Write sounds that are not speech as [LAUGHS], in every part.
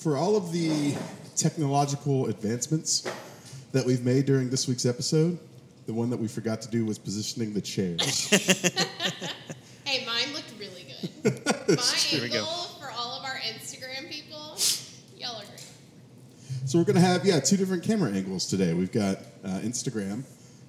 for all of the technological advancements that we've made during this week's episode, the one that we forgot to do was positioning the chairs. [LAUGHS] Hey, mine looked really good. [LAUGHS] My Here we go. angle for all of our Instagram people, y'all are great. so we're gonna have yeah two different camera angles today. We've got uh, Instagram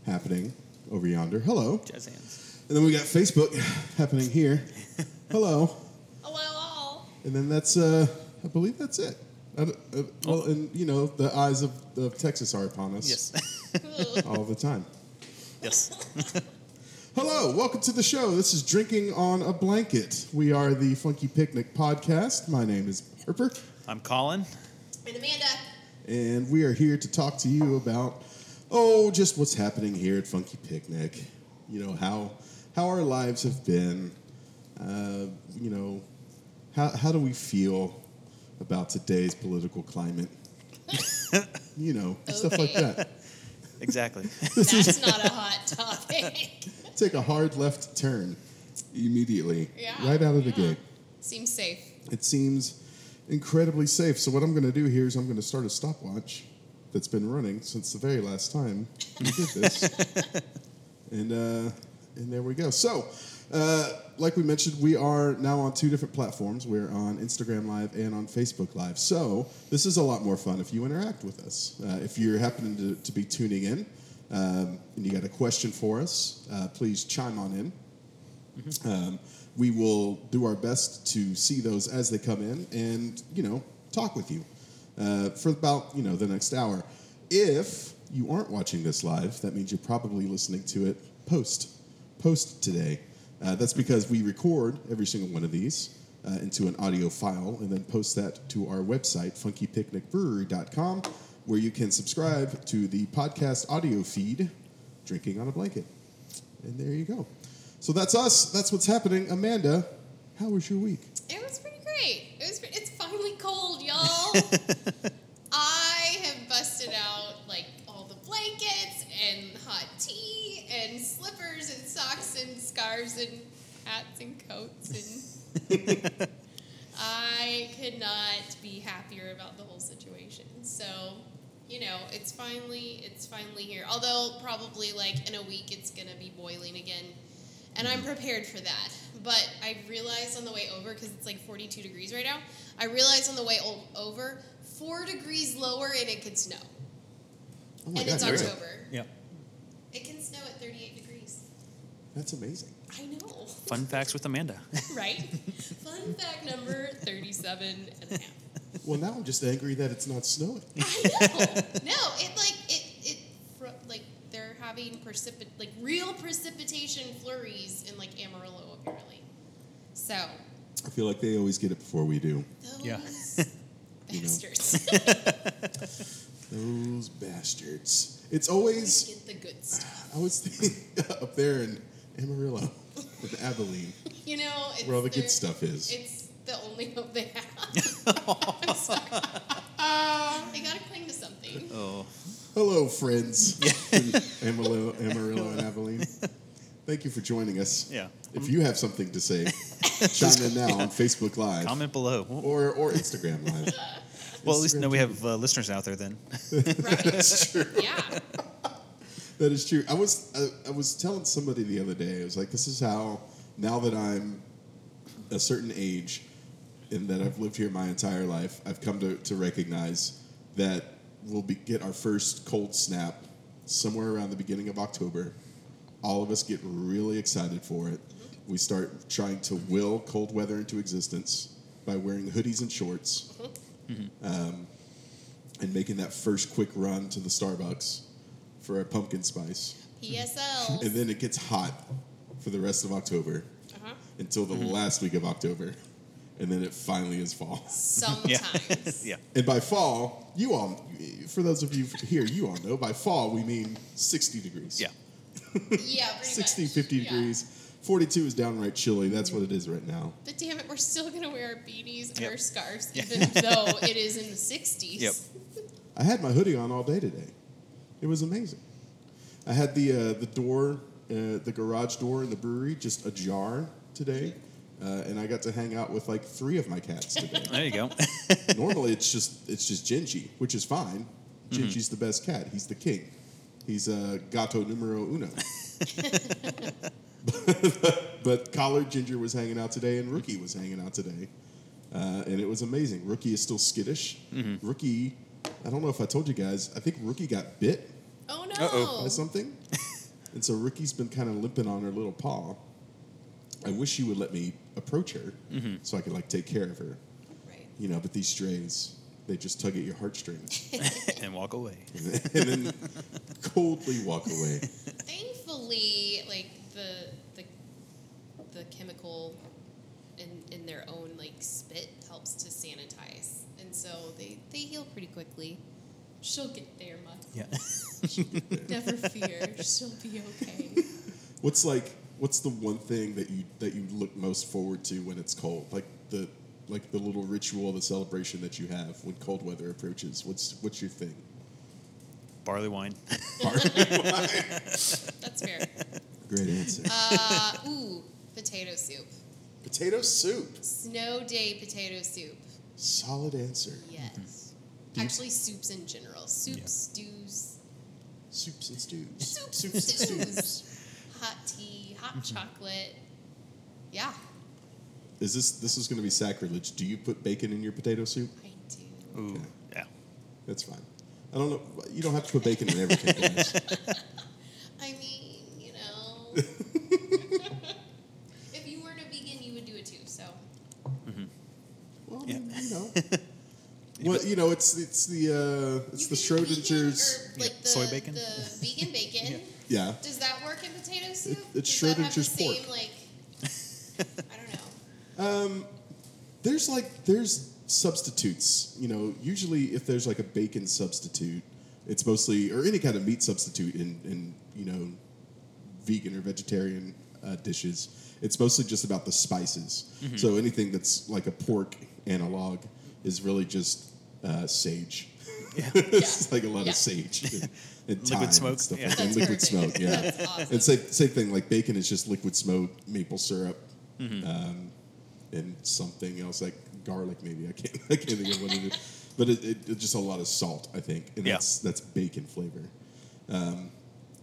happening over yonder. Hello, Jazz hands. and then we got Facebook happening here. [LAUGHS] Hello, Hello, all. and then that's uh, I believe that's it. I don't- uh, well, and you know the eyes of, of Texas are upon us Yes. [LAUGHS] all the time. yes. [LAUGHS] Hello, welcome to the show. This is Drinking on a Blanket. We are the Funky Picnic podcast. My name is Harper, I'm Colin. And Amanda, and we are here to talk to you about oh, just what's happening here at Funky Picnic. You know how how our lives have been. Uh, you know how how do we feel about today's political climate? [LAUGHS] you know stuff like that. [LAUGHS] Exactly. that's not a hot topic. [LAUGHS] Take a hard left turn immediately, Yeah, right out of the yeah. gate. Seems safe. It seems incredibly safe. So what I'm going to do here is I'm going to start a stopwatch that's been running since the very last time we did this, and uh, and there we go. So. Uh, like we mentioned, we are now on two different platforms. We're on Instagram Live and on Facebook Live. So this is a lot more fun if you interact with us. Uh, if you're happening to, to be tuning in um, and you got a question for us, uh, please chime on in. Um, we will do our best to see those as they come in and, you know, talk with you uh, for about, you know, the next hour. If you aren't watching this live, that means you're probably listening to it post, post today. Uh, that's because we record every single one of these uh, into an audio file and then post that to our website, funkypicnicbrewery.com, where you can subscribe to the podcast audio feed, Drinking on a Blanket. And there you go. So that's us. That's what's happening. Amanda, how was your week? It was pretty great. It was. It's finally cold, y'all. [LAUGHS] scarves and hats and coats and. [LAUGHS] I could not be happier about the whole situation. So, you know, it's finally it's finally here. Although probably like in a week it's gonna be boiling again, and I'm prepared for that. But I realized on the way over because it's like 42 degrees right now. I realized on the way o- over four degrees lower and it could snow. Oh my and it's God, really? October. Yeah. It can snow at 38 degrees. That's amazing. I know. Fun facts with Amanda. [LAUGHS] right? Fun fact number 37 and a half. Well, now I'm just angry that it's not snowing. I know. No, it like it it fr- like they're having precipit like real precipitation flurries in like Amarillo apparently. So I feel like they always get it before we do. those Yeah. [LAUGHS] You know. bastards [LAUGHS] Those bastards. It's always always, get the good stuff. I was thinking up there in Amarillo, in Abilene, [LAUGHS] You know, it's where all the good stuff is. It's the only hope they have. [LAUGHS] I'm sorry. they gotta cling to something. Oh. Hello, friends [LAUGHS] Amarillo, Amarillo and Abilene. Thank you for joining us. Yeah. If you have something to say, chime in now on Facebook Live Comment below. or or Instagram Live. Well, at least Instagram no, we have uh, listeners out there then. Right? That's true. Yeah. That is true. I was I, I was telling somebody the other day. I was like, this is how now that I'm a certain age and that I've lived here my entire life, I've come to, to recognize that we'll be, get our first cold snap somewhere around the beginning of October. All of us get really excited for it. We start trying to will cold weather into existence by wearing hoodies and shorts um, and making that first quick run to the Starbucks for a pumpkin spice. PSL. [LAUGHS] And then it gets hot for the rest of October Uh-huh. until the last week of October. And then it finally is fall. Sometimes. [LAUGHS] yeah. And by fall, you all, for those of you here, you all know, by fall we mean 60 degrees. Yeah. [LAUGHS] Yeah, pretty 60, much. 50 Yeah. degrees. 42 is downright chilly. That's what it is right now. But damn it, we're still gonna wear our beanies and Yep. our scarves, even though it is in the 60s. Yep. I had my hoodie on all day today. It was amazing. I had the uh, the door, uh, the garage door in the brewery, just ajar today. uh, and I got to hang out with like three of my cats today. [LAUGHS] There you go. [LAUGHS] Normally, it's just it's just Gingy, which is fine. Gingy's the best cat. He's the king. He's uh, gato numero uno. [LAUGHS] but Collar Ginger was hanging out today, and Rookie was hanging out today, uh, and it was amazing. Rookie is still skittish. Rookie, I don't know if I told you guys. I think Rookie got bit Oh no. Uh-oh. by something, [LAUGHS] and so Rookie's been kind of limping on her little paw. I wish she would let me approach her mm-hmm. so I could like take care of her, Right. you know. But these strays, they just tug at your heartstrings [LAUGHS] [LAUGHS] and walk away. and then coldly walk away. Thankfully, like the the the chemical in in their own like spit helps to sanitize, and so they they heal pretty quickly. She'll get there, Mom. Yeah. [LAUGHS] Never fear. She'll be okay. What's like? What's the one thing that you that you look most forward to when it's cold? Like the like the little ritual, the celebration that you have when cold weather approaches. What's what's your thing? Barley wine. [LAUGHS] That's fair. Great answer. Uh, ooh, potato soup. Potato soup. Snow day potato soup. Solid answer. Yes. Mm-hmm. Do you- Actually, soups in general. Soups, Yeah. stews, Soups and stews. Soups, Soups and stews. stews. hot tea, hot mm-hmm. chocolate. Yeah, Is this this is going to be sacrilege? Do you put bacon in your potato soup? I do. Ooh. Okay. Yeah. That's fine. I don't know. You don't have to put bacon in everything. [LAUGHS] guys. I mean, you know. [LAUGHS] if you weren't a vegan, you would do it too. So Well, I Yeah. mean, you know. [LAUGHS] Well, you know, it's it's the uh, it's you the can do vegan Schrodinger's. or like the, soy bacon. The [LAUGHS] vegan bacon. Yeah. Does that work in potato soup? it's Does that have the Schrodinger's pork. same, like, I don't know. [LAUGHS] Um, There's like there's substitutes. You know, usually if there's like a bacon substitute, it's mostly or any kind of meat substitute in in you know vegan or vegetarian uh, dishes. It's mostly just about the spices. So anything that's like a pork analog is really just uh, sage. [LAUGHS] [LAUGHS] it's like a lot Yeah. of sage and, and Liquid thyme and smoke, stuff yeah. like that. Liquid perfect. smoke, yeah. That's awesome. And same, same thing, like bacon is just liquid smoke, maple syrup, Mm-hmm. um, and something else like garlic. Maybe I can't [LAUGHS] I can't think of what it is, but it, it, it's just a lot of salt, I think, and Yeah. that's that's bacon flavor. Um,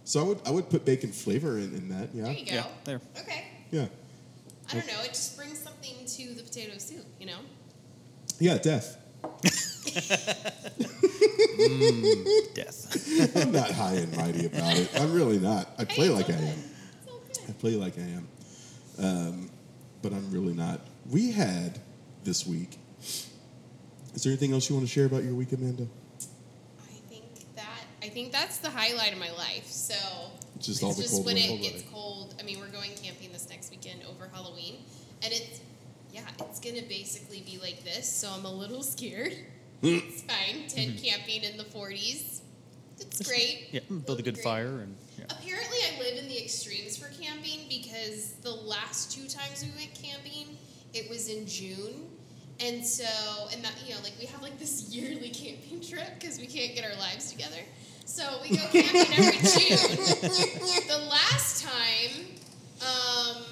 so I would I would put bacon flavor in, in that. Yeah, There you go. Yeah, there. Okay. yeah, I don't know. It just brings something to the potato soup, you know? Yeah. Death. Death. [LAUGHS] I'm not high and mighty about it. I'm really not. I play Hey, like I am. good. It's all good. I play like I am, um, but I'm really not. We had this week. Is there anything else you want to share about your week, Amanda? I think that I think that's the highlight of my life. So Just all the just cold when weather. it gets cold. I mean, we're going camping this next weekend over Halloween, and it's yeah, it's gonna basically be like this. So I'm a little scared. [LAUGHS] it's fine. Tent camping in the 40s. It's great. Yeah. Build a good great. fire and yeah. Apparently, I live in the extremes for camping because the last two times we went camping, it was in June. And so, and that, you know, like we have like this [LAUGHS] yearly camping trip because we can't get our lives together. So we go [LAUGHS] camping every June. The last time, um,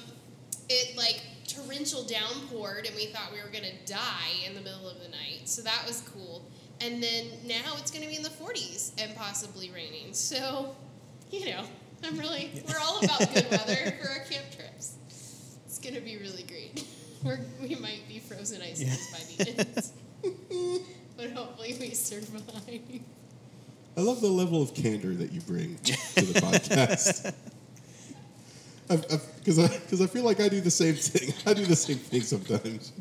it like torrential downpoured and we thought we were gonna die in the middle of the night. So that was cool. And then now it's gonna be in the 40s and possibly raining. So, you know, I'm really, we're all about good [LAUGHS] weather for our camp trips. It's gonna be really great. [LAUGHS] We're, we might be frozen icicles by the end. [LAUGHS] but hopefully we survive. I love the level of candor that you bring to the podcast. Because I, because I feel like I do the same thing. [LAUGHS] I do the same thing sometimes.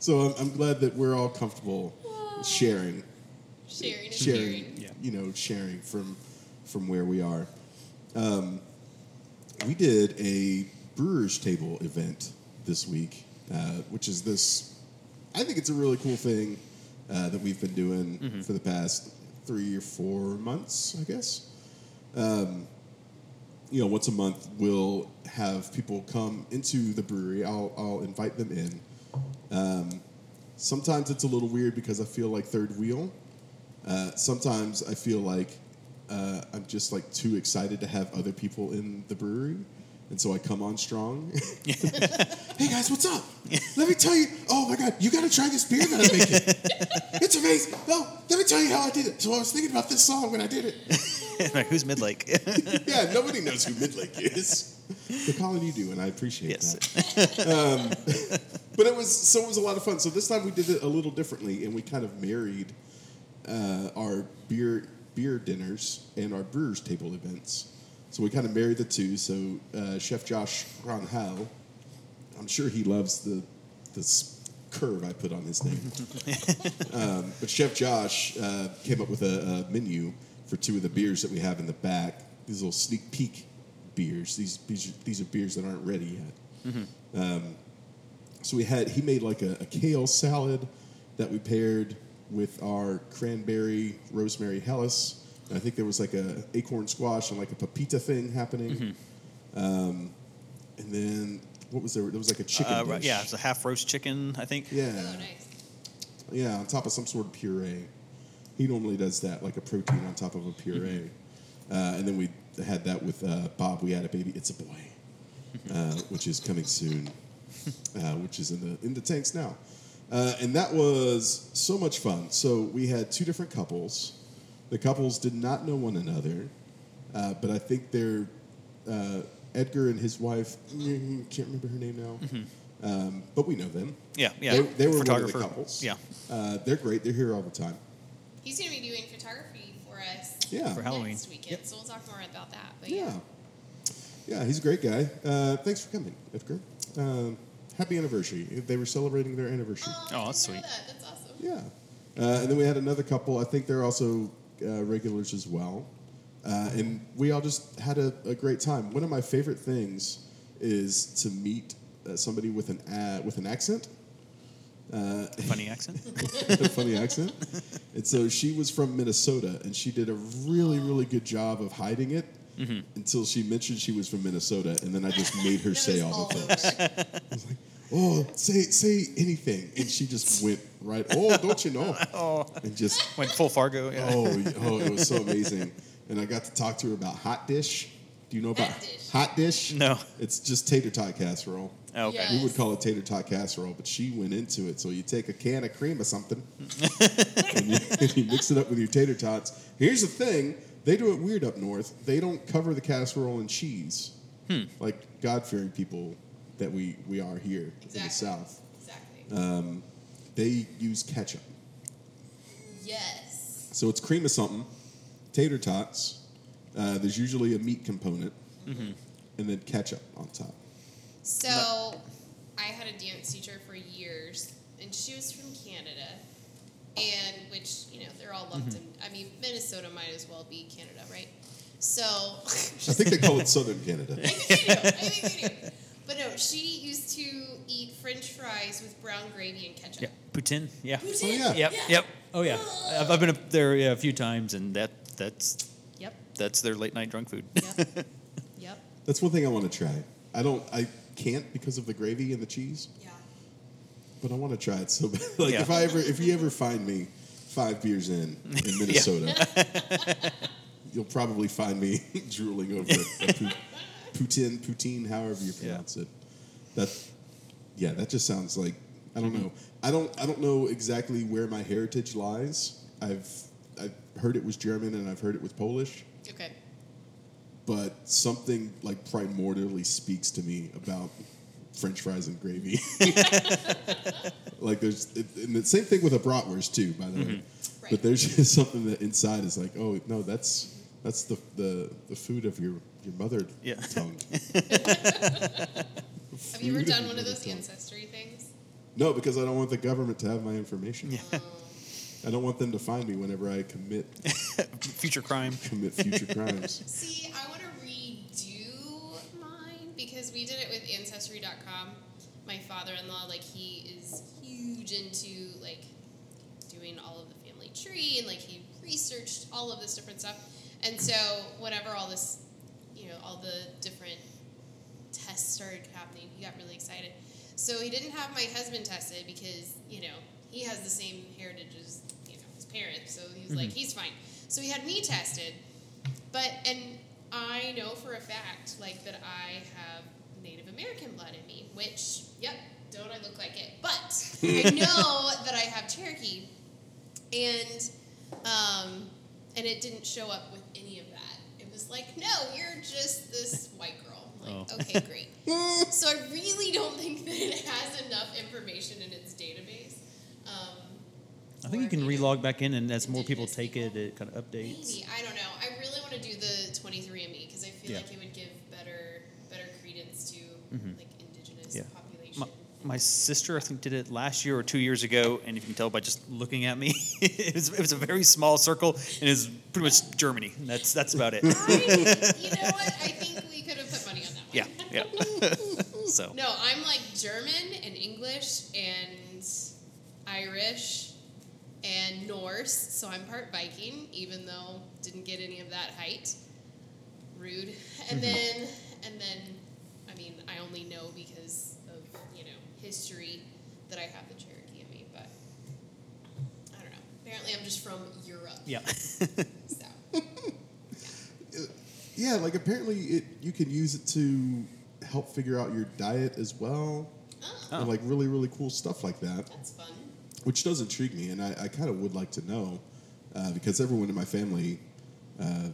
So I'm, I'm glad that we're all comfortable sharing, Sharing and sharing, sharing. Yeah. you know, sharing from from where we are. Um, we did a brewers table event this week, uh, which is this. I think it's a really cool thing uh, that we've been doing for the past three or four months, I guess. Um, you know, once a month we'll have people come into the brewery. I'll I'll invite them in. Um, sometimes it's a little weird because I feel like third wheel. Uh, sometimes I feel like uh, I'm just like too excited to have other people in the brewery, And so I come on strong. [LAUGHS] hey guys, what's up? Let me tell you. Oh my God, you got to try this beer that I'm making. it's amazing. No, let me tell you how I did it. So I was thinking about this song when I did it. [LAUGHS] like, who's Midlake? [LAUGHS] yeah, nobody knows who Midlake is. But Colin, you do, and I appreciate yes. that. [LAUGHS] Um, but it was so it was a lot of fun. So this time we did it a little differently, and we kind of married uh, our beer beer dinners and our brewers table events. So we kind of married the two. So uh, Chef Josh Ronhal, I'm sure he loves the this curve I put on his name. um, but Chef Josh uh, came up with a, a menu for two of the beers that we have in the back. These little sneak peek beers. These these are, these are beers that aren't ready yet. Um, so we had he made like a, a kale salad that we paired with our cranberry rosemary helles. And I think there was like a acorn squash and like a pepita thing happening. Um, and then what was there? There was like a chicken. Uh, dish. yeah, it's a half roast chicken, I think. Yeah. Oh, nice. Yeah, on top of some sort of puree. He normally does that, like a protein on top of a puree. Uh, and then we had that with uh, Bob. We had a baby. It's a boy, uh, which is coming soon, uh, which is in the in the tanks now. Uh, and that was so much fun. So we had two different couples. The couples did not know one another, uh, but I think they're uh, Edgar and his wife. mm, Can't remember her name now, um, but we know them. Yeah, yeah. They, they were one of the couples. Yeah. Uh, they're great. They're here all the time. He's going to be doing photography for us Yeah. For Halloween. next weekend, Yep. so we'll talk more about that. But Yeah. yeah. Yeah, he's a great guy. Uh, thanks for coming, Edgar. Um, happy anniversary. They were celebrating their anniversary. Oh, Oh, that's sweet. That. That's awesome. Yeah. Uh, and then we had another couple. I think they're also uh, regulars as well. Uh, and we all just had a, a great time. One of my favorite things is to meet uh, somebody with an uh, with an accent. Uh, Funny accent. [LAUGHS] funny accent. And so she was from Minnesota, and she did a really, really good job of hiding it until she mentioned she was from Minnesota, and then I just made her [LAUGHS] say all the things. I was like, "Oh, say say anything," and she just went right. Oh, don't you know? [LAUGHS] Oh, And just went full Fargo. Yeah. oh, oh, it was so amazing. And I got to talk to her about hot dish. Do you know about Hot dish. hot dish? No. It's just tater tot casserole. Oh, okay. Yeah. We would call it tater tot casserole, but she went into it. So you take a can of cream or something, [LAUGHS] and, you, and you mix it up with your tater tots. Here's the thing: they do it weird up north. They don't cover the casserole in cheese, like God-fearing people that we we are here in the South. Exactly. Um, they use ketchup, yes. so it's cream of something, tater tots. Uh, there's usually a meat component, and then ketchup on top. So, I had a dance teacher for years, and she was from Canada, and which you know they're all mm-hmm. lumped in. I mean, Minnesota might as well be Canada, right? So, I think they call it Southern Canada. [LAUGHS] I think they do. I think they do. But no, she used to eat French fries with brown gravy and ketchup. Yeah. Poutine. Yeah. Poutine? Oh, yeah. Yep. Yep. Oh yeah. I've, I've been up there yeah, a few times, and that that's Yep. that's their late night drunk food. Yep. [LAUGHS] yep. That's one thing I want to try. I don't. I can't because of the gravy and the cheese, Yeah. but I want to try it so bad. [LAUGHS] Like Yeah. if I ever, if you ever find me five beers in in [LAUGHS] Minnesota, [LAUGHS] you'll probably find me drooling over a pu- poutine, poutine, however you Yeah. pronounce it. That, yeah, that just sounds like I don't mm-hmm. know. I don't. I don't know exactly where my heritage lies. I've I've heard it was German and I've heard it was Polish. Okay. But something like primordially speaks to me about French fries and gravy. [LAUGHS] like there's, it, and the same thing with a bratwurst too, by the way. Mm-hmm. Right. But there's just something that inside is like, oh no, that's that's the the, the food of your your mother Yeah. tongue. [LAUGHS] Have you ever done your one of those tongue. ancestry things? No, because I don't want the government to have my information. Yeah. Oh. I don't want them to find me whenever I commit [LAUGHS] Future crime. commit future crimes. See, I want Ancestry.com. My father-in-law, like, he is huge into like doing all of the family tree and like he researched all of this different stuff. And so whenever all this, you know, all the different tests started happening, he got really excited. So he didn't have my husband tested because you know he has the same heritage as you know his parents. So he was like, mm-hmm. he's fine. So he had me tested, but and I know for a fact, like that I have Native American blood in me, which, yep, don't I look like it? But [LAUGHS] I know that I have Cherokee, and um, and it didn't show up with any of that. It was like, no, you're just this white girl. I'm like, Oh. okay, great. [LAUGHS] so I really don't think that it has enough information in its database. Um, I think you can Native- relog back in, and as more people take people. it, it kind of updates. Maybe I don't know. I really want to do the 23andMe because I feel Yeah. like it would give My, my sister, I think, did it last year or two years ago, and if you can tell by just looking at me, [LAUGHS] it was it was a very small circle, and it's pretty much Germany. That's that's about it. [LAUGHS] I, you know [LAUGHS] what? I think we could have put money on that one. Yeah, yeah. so No, I'm like German and English and Irish and Norse, so I'm part Viking, even though didn't get any of that height. Rude. And mm-hmm. then and then I mean I only know because of, you know, history that I have the Cherokee in me, but I don't know. Apparently I'm just from Europe. yeah. [LAUGHS] So Yeah, like apparently it you can use it to help figure out your diet as well, Oh. and like really really cool stuff like that, that's fun. which does intrigue me, and I, I kind of would like to know uh, because everyone in my family uh,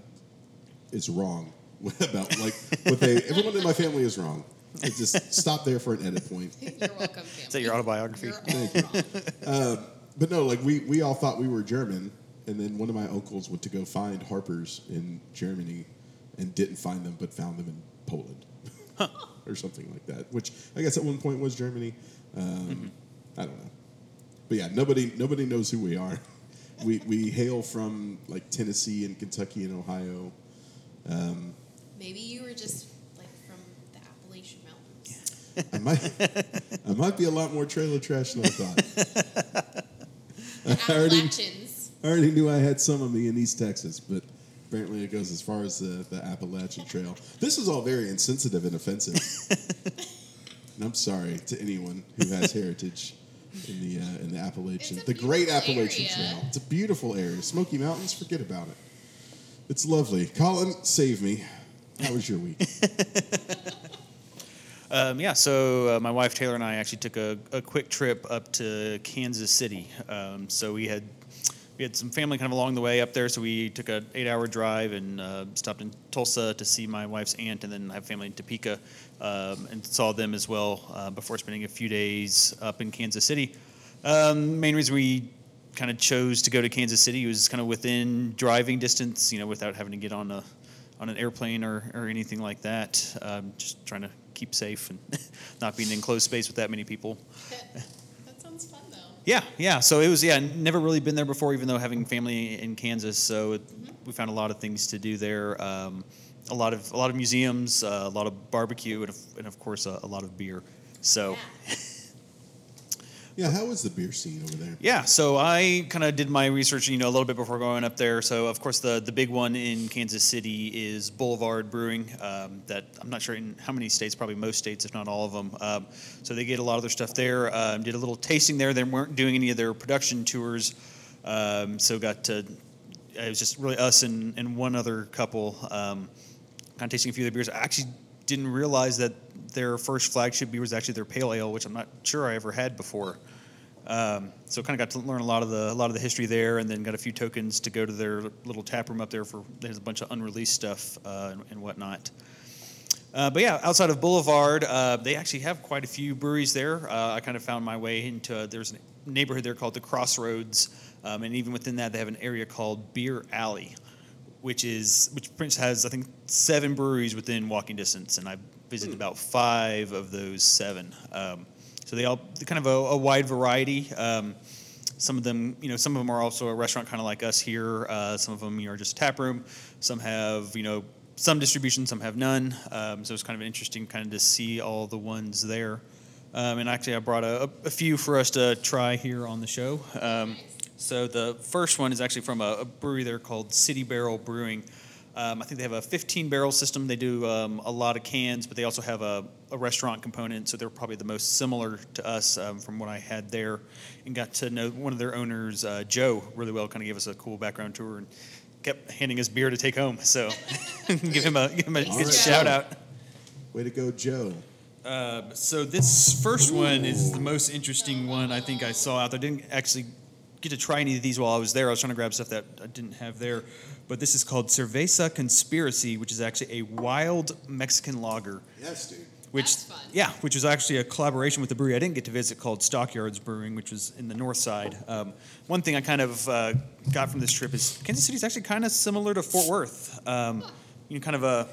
is wrong [LAUGHS] about like what they. Everyone in my family is wrong. It just [LAUGHS] stop there for an edit point. [LAUGHS] You're welcome, family. Is that your autobiography? Thank You're all um, wrong. But no, like we, we all thought we were German, and then one of my uncles went to go find Harper's in Germany, and didn't find them, but found them in Poland, [LAUGHS] or something like that. Which I guess at one point was Germany. Um, mm-hmm. I don't know, but yeah, nobody nobody knows who we are. We we hail from like Tennessee and Kentucky and Ohio. Um, Maybe you were just like from the Appalachian Mountains. I might I might be a lot more trailer trash than I thought. [LAUGHS] I already, I already knew I had some of me in East Texas, but apparently it goes as far as the, the Appalachian Trail. This is all very insensitive and offensive. [LAUGHS] and I'm sorry to anyone who has heritage in the uh, in the Appalachian, the Great Appalachian area. Trail. It's a beautiful area. Smoky Mountains, forget about it. It's lovely. Colin, save me. How was your week? [LAUGHS] Um, yeah, so uh, my wife Taylor and I actually took a, a quick trip up to Kansas City. Um, so we had we had some family kind of along the way up there, so we took an eight-hour drive and uh, stopped in Tulsa to see my wife's aunt, and then have family in Topeka, um, and saw them as well uh, before spending a few days up in Kansas City. Um, main reason we kind of chose to go to Kansas City was kind of within driving distance, you know, without having to get on a on an airplane or, or anything like that. Um, just trying to keep safe and [LAUGHS] not being in enclosed space with that many people. [LAUGHS] that sounds fun though. Yeah, yeah. So it was yeah, never really been there before, even though having family in Kansas. So it, we found a lot of things to do there. Um, a lot of a lot of museums, uh, a lot of barbecue, and of, and of course a, a lot of beer. So Yeah. [LAUGHS] Yeah, how is the beer scene over there? Yeah, so I kind of did my research, you know, a little bit before going up there. So of course, the the big one in Kansas City is Boulevard Brewing. Um, that I'm not sure in how many states, probably most states, if not all of them. Um, so they get a lot of their stuff there. Um, did a little tasting there. They weren't doing any of their production tours, um, so got to. It was just really us and, and one other couple, um, kind of tasting a few of the beers. I actually didn't realize that their first flagship beer was actually their pale ale, which I'm not sure I ever had before. Um, so kind of got to learn a lot of the a lot of the history there, and then got a few tokens to go to their little tap room up there for there's a bunch of unreleased stuff uh, and, and whatnot. Uh, but yeah, outside of Boulevard, uh, they actually have quite a few breweries there. Uh, I kind of found my way into there's a neighborhood there called the Crossroads, um, and even within that, they have an area called Beer Alley, which is which much has I think seven breweries within walking distance, and I visited about five of those seven. Um, so they all kind of a, a wide variety. Um, some of them, you know, some of them are also a restaurant, kind of like us here. Uh, some of them you know, are just a tap room. Some have, you know, some distribution, some have none. Um, so it's kind of interesting, kind of to see all the ones there. Um, and actually, I brought a, a few for us to try here on the show. Um, so the first one is actually from a, a brewery there called City Barrel Brewing. Um, I think they have a 15 barrel system. They do um, a lot of cans, but they also have a, a restaurant component. So they're probably the most similar to us um, from what I had there, and got to know one of their owners, uh, Joe, really well. Kind of gave us a cool background tour and kept handing us beer to take home. So [LAUGHS] give him a give him a good right. shout out. Way to go, Joe. Uh, so this first one is the most interesting one I think I saw out there. I didn't actually get to try any of these while I was there. I was trying to grab stuff that I didn't have there. But this is called Cerveza Conspiracy, which is actually a wild Mexican lager. Yes, dude. Which, That's fun. yeah, which was actually a collaboration with the brewery I didn't get to visit called Stockyards Brewing, which was in the north side. Um, one thing I kind of uh, got from this trip is Kansas City is actually kind of similar to Fort Worth. Um, you know, kind of a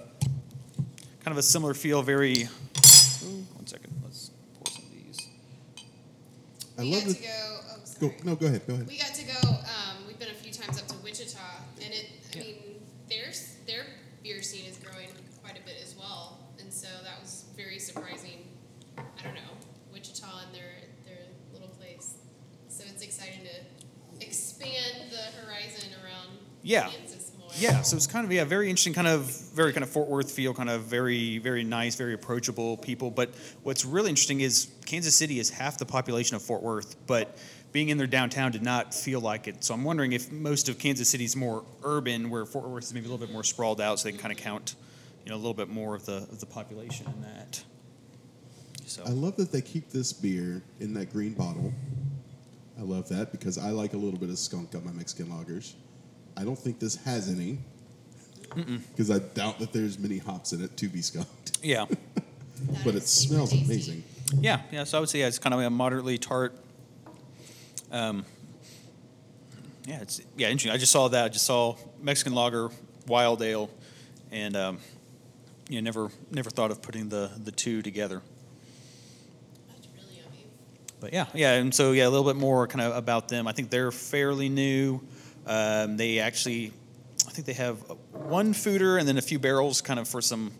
kind of a similar feel. Very. Ooh, one second. Let's pour some of these. I we love got the. to go. Sorry. Go, no, go ahead. Go ahead. We got to go. Um, we've been a few times up to Wichita, and it. I Yeah. mean, their their beer scene is growing quite a bit as well, and so that was very surprising. I don't know Wichita and their their little place, so it's exciting to expand the horizon around Yeah. Kansas more. Yeah, so it's kind of yeah, very interesting, kind of very kind of Fort Worth feel, kind of very very nice, very approachable people. But what's really interesting is Kansas City is half the population of Fort Worth, but being in their downtown did not feel like it. So I'm wondering if most of Kansas City is more urban, where Fort Worth is maybe a little bit more sprawled out, so they can kind of count, you know, a little bit more of the of the population in that. So I love that they keep this beer in that green bottle. I love that because I like a little bit of skunk on my Mexican lagers. I don't think this has any because I doubt that there's many hops in it to be skunked. yeah. [LAUGHS] But it smells amazing. Yeah, yeah. So I would say yeah, it's kind of a moderately tart. Um, yeah, it's yeah interesting. I just saw that. I just saw Mexican lager, wild ale, and um, know, never never thought of putting the the two together. Really. But yeah, yeah, and so yeah, a little bit more kind of about them. I think they're fairly new. Um, they actually, I think they have one foeder and then a few barrels, kind of for some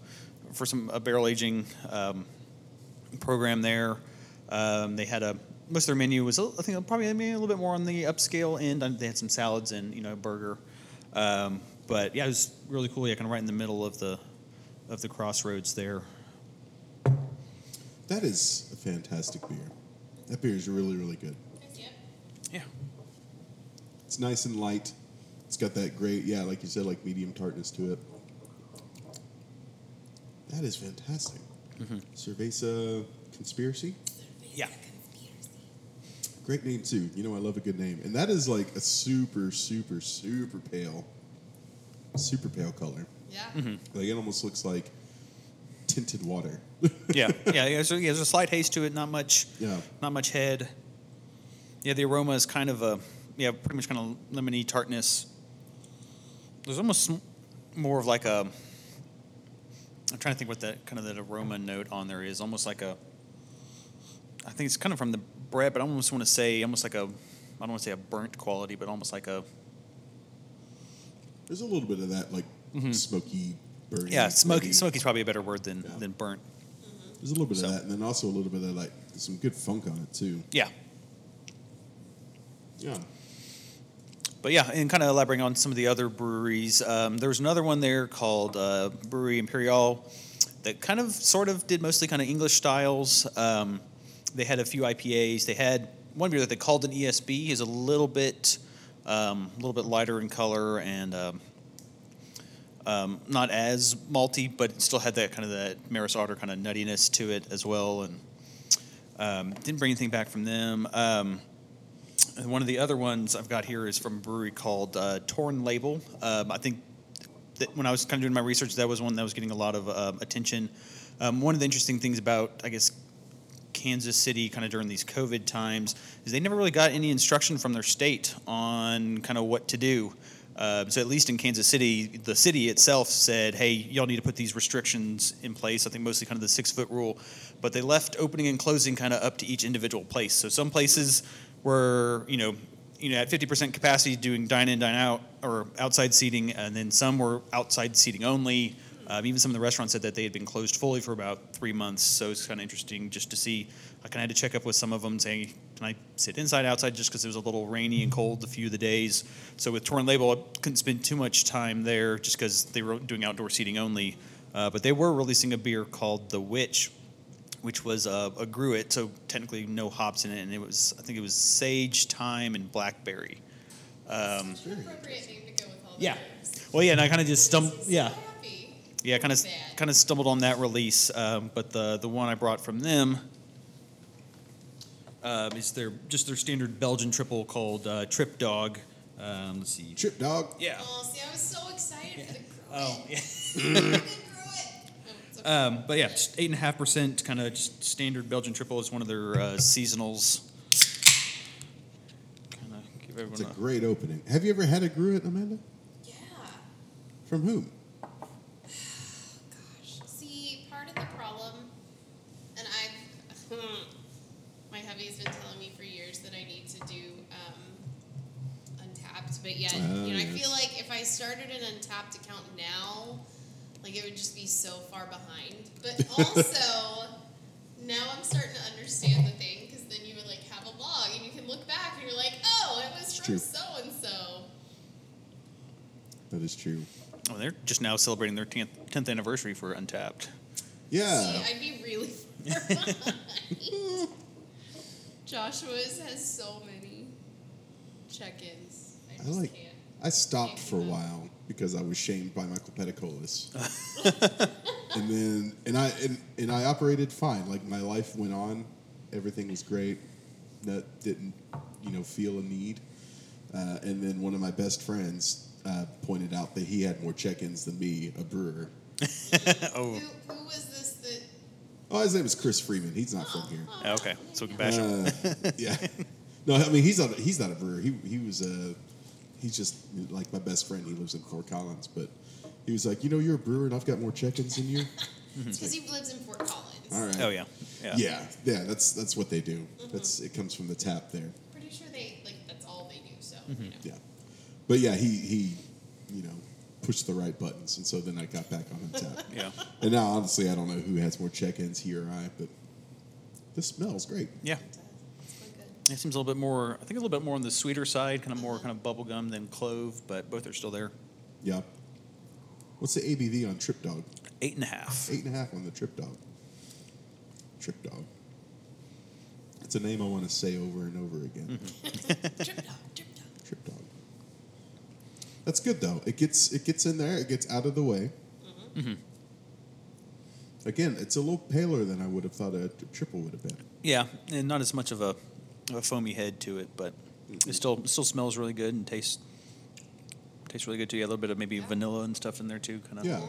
for some a barrel aging um, program there. Um, they had a most of their menu was I think probably maybe a little bit more on the upscale end. They had some salads and you know burger. Um, but yeah, it was really cool. Yeah, kind of right in the middle of the of the crossroads there. That is a fantastic beer. That beer is really, really good. Yep. Yeah. It's nice and light. It's got that great, yeah, like you said, like medium tartness to it. That is fantastic. Mm-hmm. Cerveza Conspiracy. Yeah. Great name too. You know I love a good name, and that is like a super, super, super pale, super pale color. Yeah. Mm-hmm. Like it almost looks like tinted water. [LAUGHS] yeah, [LAUGHS] yeah, yeah. So yeah, there's a slight haze to it. Not much. Yeah. Not much head. Yeah, the aroma is kind of a yeah, pretty much kind of lemony tartness. There's almost more of like a. I'm trying to think what that kind of that aroma note on there is. Almost like a. I think it's kind of from the bread, but I almost want to say almost like a. I don't want to say a burnt quality, but almost like a. There's a little bit of that like smoky, burning. Mm-hmm. Yeah, smoky. maybe. Smoky's probably a better word than Yeah. than burnt. There's a little bit So- of that, and then also a little bit of like some good funk on it too. Yeah. Yeah. But yeah, and kind of elaborating on some of the other breweries, um, there was another one there called uh, Brewery Imperial that kind of sort of did mostly kind of English styles. Um, they had a few IPAs. They had one beer that they called an ESB is a little bit um, a little bit lighter in color and um, um, not as malty, but still had that kind of that Maris Otter kind of nuttiness to it as well. And um, didn't bring anything back from them. Um, one of the other ones I've got here is from a brewery called uh, Torn Label. Um, I think that when I was kind of doing my research, that was one that was getting a lot of um, attention. Um, one of the interesting things about, I guess, Kansas City kind of during these COVID times is they never really got any instruction from their state on kind of what to do. Uh, so at least in Kansas City, the city itself said, "Hey, y'all need to put these restrictions in place." I think mostly kind of the six foot rule, but they left opening and closing kind of up to each individual place. So some places were, you know, you know, at 50% capacity doing dine in, dine out, or outside seating, and then some were outside seating only. Um, even some of the restaurants said that they had been closed fully for about three months. So it's kind of interesting just to see. I kind of had to check up with some of them saying, can I sit inside, outside, just because it was a little rainy and cold a few of the days. So with Torn Label, I couldn't spend too much time there just because they were doing outdoor seating only. Uh, but they were releasing a beer called The Witch, which was a, a gruit, so technically no hops in it, and it was I think it was sage, thyme, and blackberry. Um, appropriate name to go with all the Yeah. herbs. Well, yeah, and I kind of just stumbled. Makes me so Yeah. Happy. yeah, kind of Bad. kind of stumbled on that release, um, but the the one I brought from them um, is their just their standard Belgian triple called uh, Trip Dog. Um, let's see. Trip dog. Yeah. Oh, see, I was so excited for the gruit. Oh, [LAUGHS] yeah. the gruit. Oh, it's okay. Um, but yeah, just eight and a half percent, kind of standard Belgian triple is one of their uh, seasonals. Kind of give It's a a, great opening. Have you ever had a gruit, Amanda? yeah. From whom? Gosh. See, part of the problem, and I've, my hubby's been telling me for years that I need to do um, Untappd, but yet, Oh, you know, I yes. feel like if I started an Untappd account now, like it would just be so far behind. But [LAUGHS] also, now I'm starting to understand the thing because then you would like have a log and you can look back and you're like, oh, it was It's from true. so and so. That is true. oh, they're just now celebrating their 10th, 10th anniversary for Untappd. Yeah. See, I'd be really [LAUGHS] far behind. [LAUGHS] Joshua's has so many check-ins. I I just like. can't. I stopped for a while because I was shamed by Michael Petticolis. [LAUGHS] and then and I and, and I operated fine. Like my life went on, everything was great. That didn't, you know, feel a need. Uh, and then one of my best friends uh, pointed out that he had more check-ins than me, a brewer. [LAUGHS] oh, Who, who was this that? Oh, his name is Chris Freeman. He's not from here. Okay. So we can bash him. Uh, [LAUGHS] yeah. No, I mean he's not. He's not a brewer. He he was a. He's just like my best friend. He lives in Fort Collins, but he was like, you know, you're a brewer, and I've got more check-ins than you. [LAUGHS] It's because he lives in Fort Collins. All right. Oh yeah. Yeah. Yeah, yeah. That's that's what they do. Mm-hmm. That's it comes from the tap there. Pretty sure they like that's all they do. So mm-hmm. you know. Yeah, but yeah, he he, you know, pushed the right buttons, and so then I got back on the tap. [LAUGHS] Yeah. And now, honestly, I don't know who has more check-ins, he or I, but this smells great. Yeah. It does. It's quite good. It seems a little bit more. I think a little bit more on the sweeter side, kind of more kind of bubblegum than clove, but both are still there. Yeah. What's the ABV on Trip Dog? Eight and a half. Eight and a half on the Trip Dog. Trip Dog. It's a name I want to say over and over again. Mm-hmm. [LAUGHS] Trip dog, trip dog. Trip Dog. That's good though. It gets it gets in there. It gets out of the way. Mm-hmm. Mm-hmm. Again, it's a little paler than I would have thought a triple would have been. Yeah, and not as much of a, of a foamy head to it, but it still it still smells really good and tastes tastes really good too. Yeah, a little bit of maybe vanilla and stuff in there too, kind of. Yeah.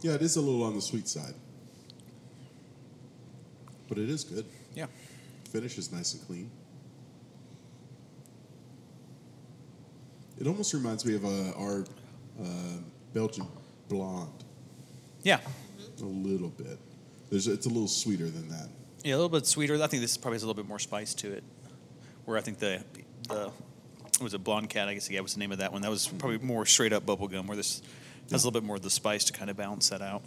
Yeah, it is a little on the sweet side, but it is good. Yeah. Finish is nice and clean. It almost reminds me of uh, our uh, Belgian blonde Yeah. a little bit. There's it's a little sweeter than that. Yeah, a little bit sweeter. I think this probably has a little bit more spice to it. Where I think the the what was it blonde cat? I guess yeah, was the name of that one. That was probably more straight up bubblegum. Where this has a little bit more of the spice to kind of balance that out.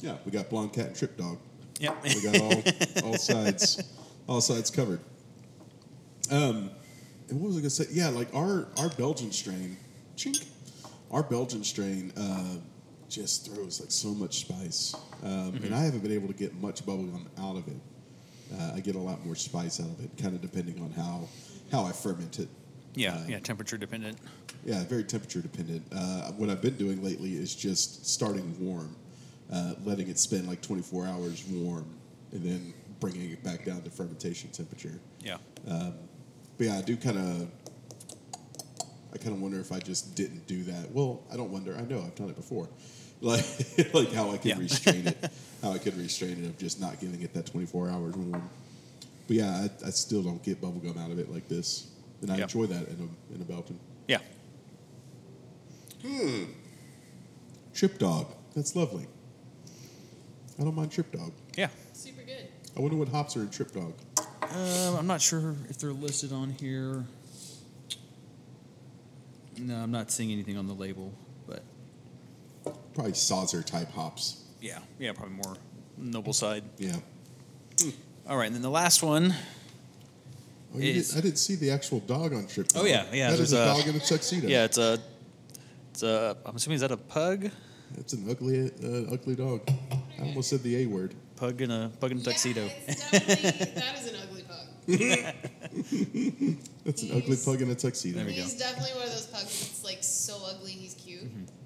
Yeah, we got blonde cat and trip dog. Yeah. We got all all [LAUGHS] sides all sides covered. Um, and what was I gonna say? Yeah, like our our Belgian strain, chink, our Belgian strain uh, just throws like so much spice, um, and I haven't been able to get much bubblegum out of it. Uh, I get a lot more spice out of it, kind of depending on how how I ferment it. yeah, Uh, yeah, temperature dependent. Yeah, very temperature dependent. Uh, what I've been doing lately is just starting warm, uh, letting it spend like 24 hours warm, and then bringing it back down to fermentation temperature. Yeah. But yeah, I do kind of. I kind of wonder if I just didn't do that. Well, I don't wonder. I know I've done it before, like [LAUGHS] like how I could Yeah. restrain it, [LAUGHS] how I could restrain it of just not giving it that 24 hours warm. But yeah, I, I still don't get bubblegum out of it like this, and I Yeah. enjoy that in a in a Belgian. Yeah. Hmm. Trip dog. That's lovely. I don't mind trip dog. Yeah. Super good. I wonder what hops are in trip dog. Um, I'm not sure if they're listed on here. No, I'm not seeing anything on the label, but Probably saucer type hops. yeah, yeah, probably more noble side. Yeah. All right, and then the last one. Oh, you Is- did, I didn't see the actual dog on trip. Oh, yeah, yeah, That is a, a- dog in a tuxedo. Yeah, it's a, it's a. I'm assuming is that a pug? it's an ugly, uh, ugly dog. I almost said the A word. Pug in a pug in a tuxedo. Yeah, it's that is an ugly pug. [LAUGHS] That's an ugly pug in a tuxedo. There we go. He's definitely one of those pugs that's like so ugly he's cute.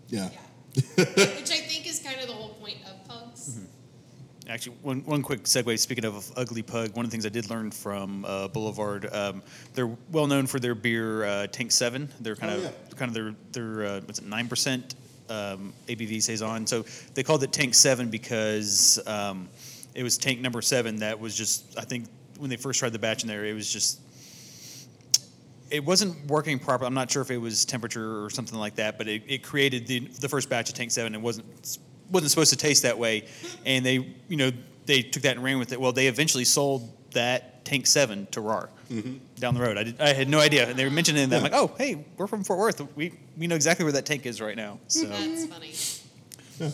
Yeah. Yeah. [LAUGHS] Which I think is kind of the whole point of pugs. Actually, one, one quick segue. Speaking of ugly pug, one of the things I did learn from uh, Boulevard, um, they're well known for their beer uh, Tank Seven. They're kind Oh, of yeah. kind of their their uh, what's it nine percent um, ABV saison. So they called it Tank Seven because um, it was tank number seven that was just I think when they first tried the batch in there, it was just it wasn't working properly. I'm not sure if it was temperature or something like that, but it, it created the the first batch of Tank Seven. It wasn't wasn't supposed to taste that way, and they you know they took that and ran with it. Well, they eventually sold that Tank Seven to Rahr mm-hmm. down the road. I did, I had no idea, and they were mentioning it. And I'm like, oh, hey, we're from Fort Worth. We we know exactly where that tank is right now. So, That's funny. Yeah.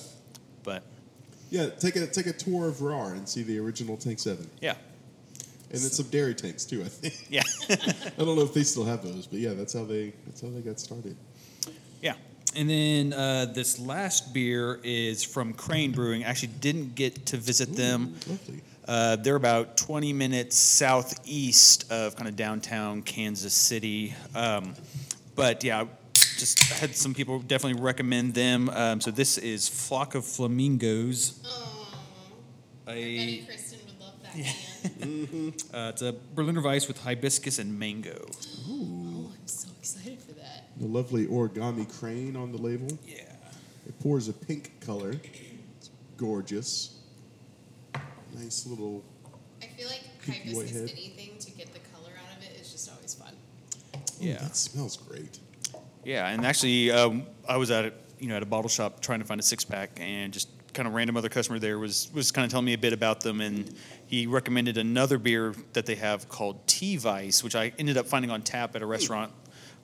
but Yeah, take a take a tour of Rahr and see the original Tank Seven, yeah, and then some dairy tanks too. I think. [LAUGHS] yeah, [LAUGHS] I don't know if they still have those, but yeah, that's how they that's how they got started. yeah. And then uh, this last beer is from Crane [LAUGHS] Brewing. I actually didn't get to visit them. Lovely. Uh, they're about 20 minutes southeast of kind of downtown Kansas City. Um, but yeah, just had some people definitely recommend them. Um, so this is Flock of Flamingos. Oh, I A, bet Kristen would love that can. uh, it's a Berliner Weiss with hibiscus and mango. Oh, I'm so excited for that. The lovely origami crane on the label. Yeah. It pours a pink color. It's gorgeous. Nice little. I feel like Pinky white hibiscus head. anything to get the color out of it is just always fun. Yeah. that smells great. Yeah, and actually, um, I was at a, you know at a bottle shop trying to find a six pack, and just kind of random other customer there was was kind of telling me a bit about them, and he recommended another beer that they have called Tea Weiss, which I ended up finding on tap at a restaurant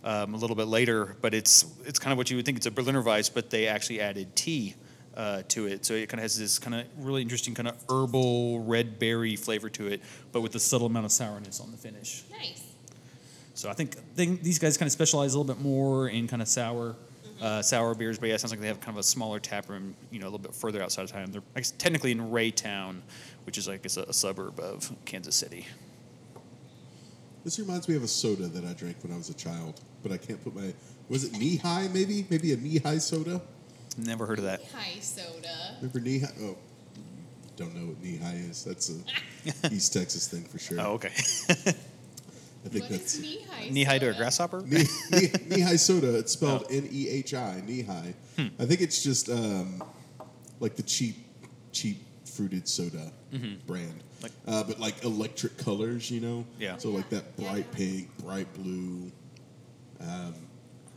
um, a little bit later. But it's it's kind of what you would think it's a Berliner Weiss, but they actually added tea. Uh, to it, so it kind of has this kind of really interesting kind of herbal red berry flavor to it, but with a subtle amount of sourness on the finish. Nice. So I think they, these guys kind of specialize a little bit more in kind of sour, uh, sour beers. But yeah, it sounds like they have kind of a smaller tap room, you know, a little bit further outside of town. They're I guess, technically in Raytown, which is like it's a, a suburb of Kansas City. This reminds me of a soda that I drank when I was a child, but I can't put my. Was it Nehi? Maybe, maybe a Nehi soda. Never heard of that. High soda. Remember Nehi? Oh, don't know what Nehi is. That's a [LAUGHS] East Texas thing for sure. Oh, okay. [LAUGHS] I think What that's is knee high? Knee high to a grasshopper. knee, knee, knee high soda. It's spelled Oh. N E H I, Nehi. Hmm. I think it's just um, like the cheap, cheap fruited soda brand. Mm-hmm. Like- uh, but like electric colors, you know. Yeah. So like that Yeah. bright pink, bright blue, um,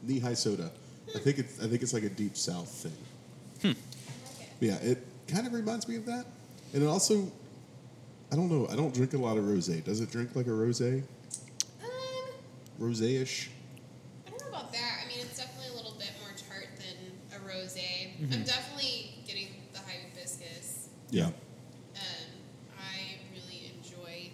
Nehi soda. I think it's I think it's like a deep south thing. Okay. Yeah, it kind of reminds me of that, and it also, I don't know. I don't drink a lot of rosé. Does it drink like a rosé? Rosé-ish. I don't know about that. I mean, it's definitely a little bit more tart than a rosé. Mm-hmm. I'm definitely getting the high hibiscus. Yeah. Um, I really enjoy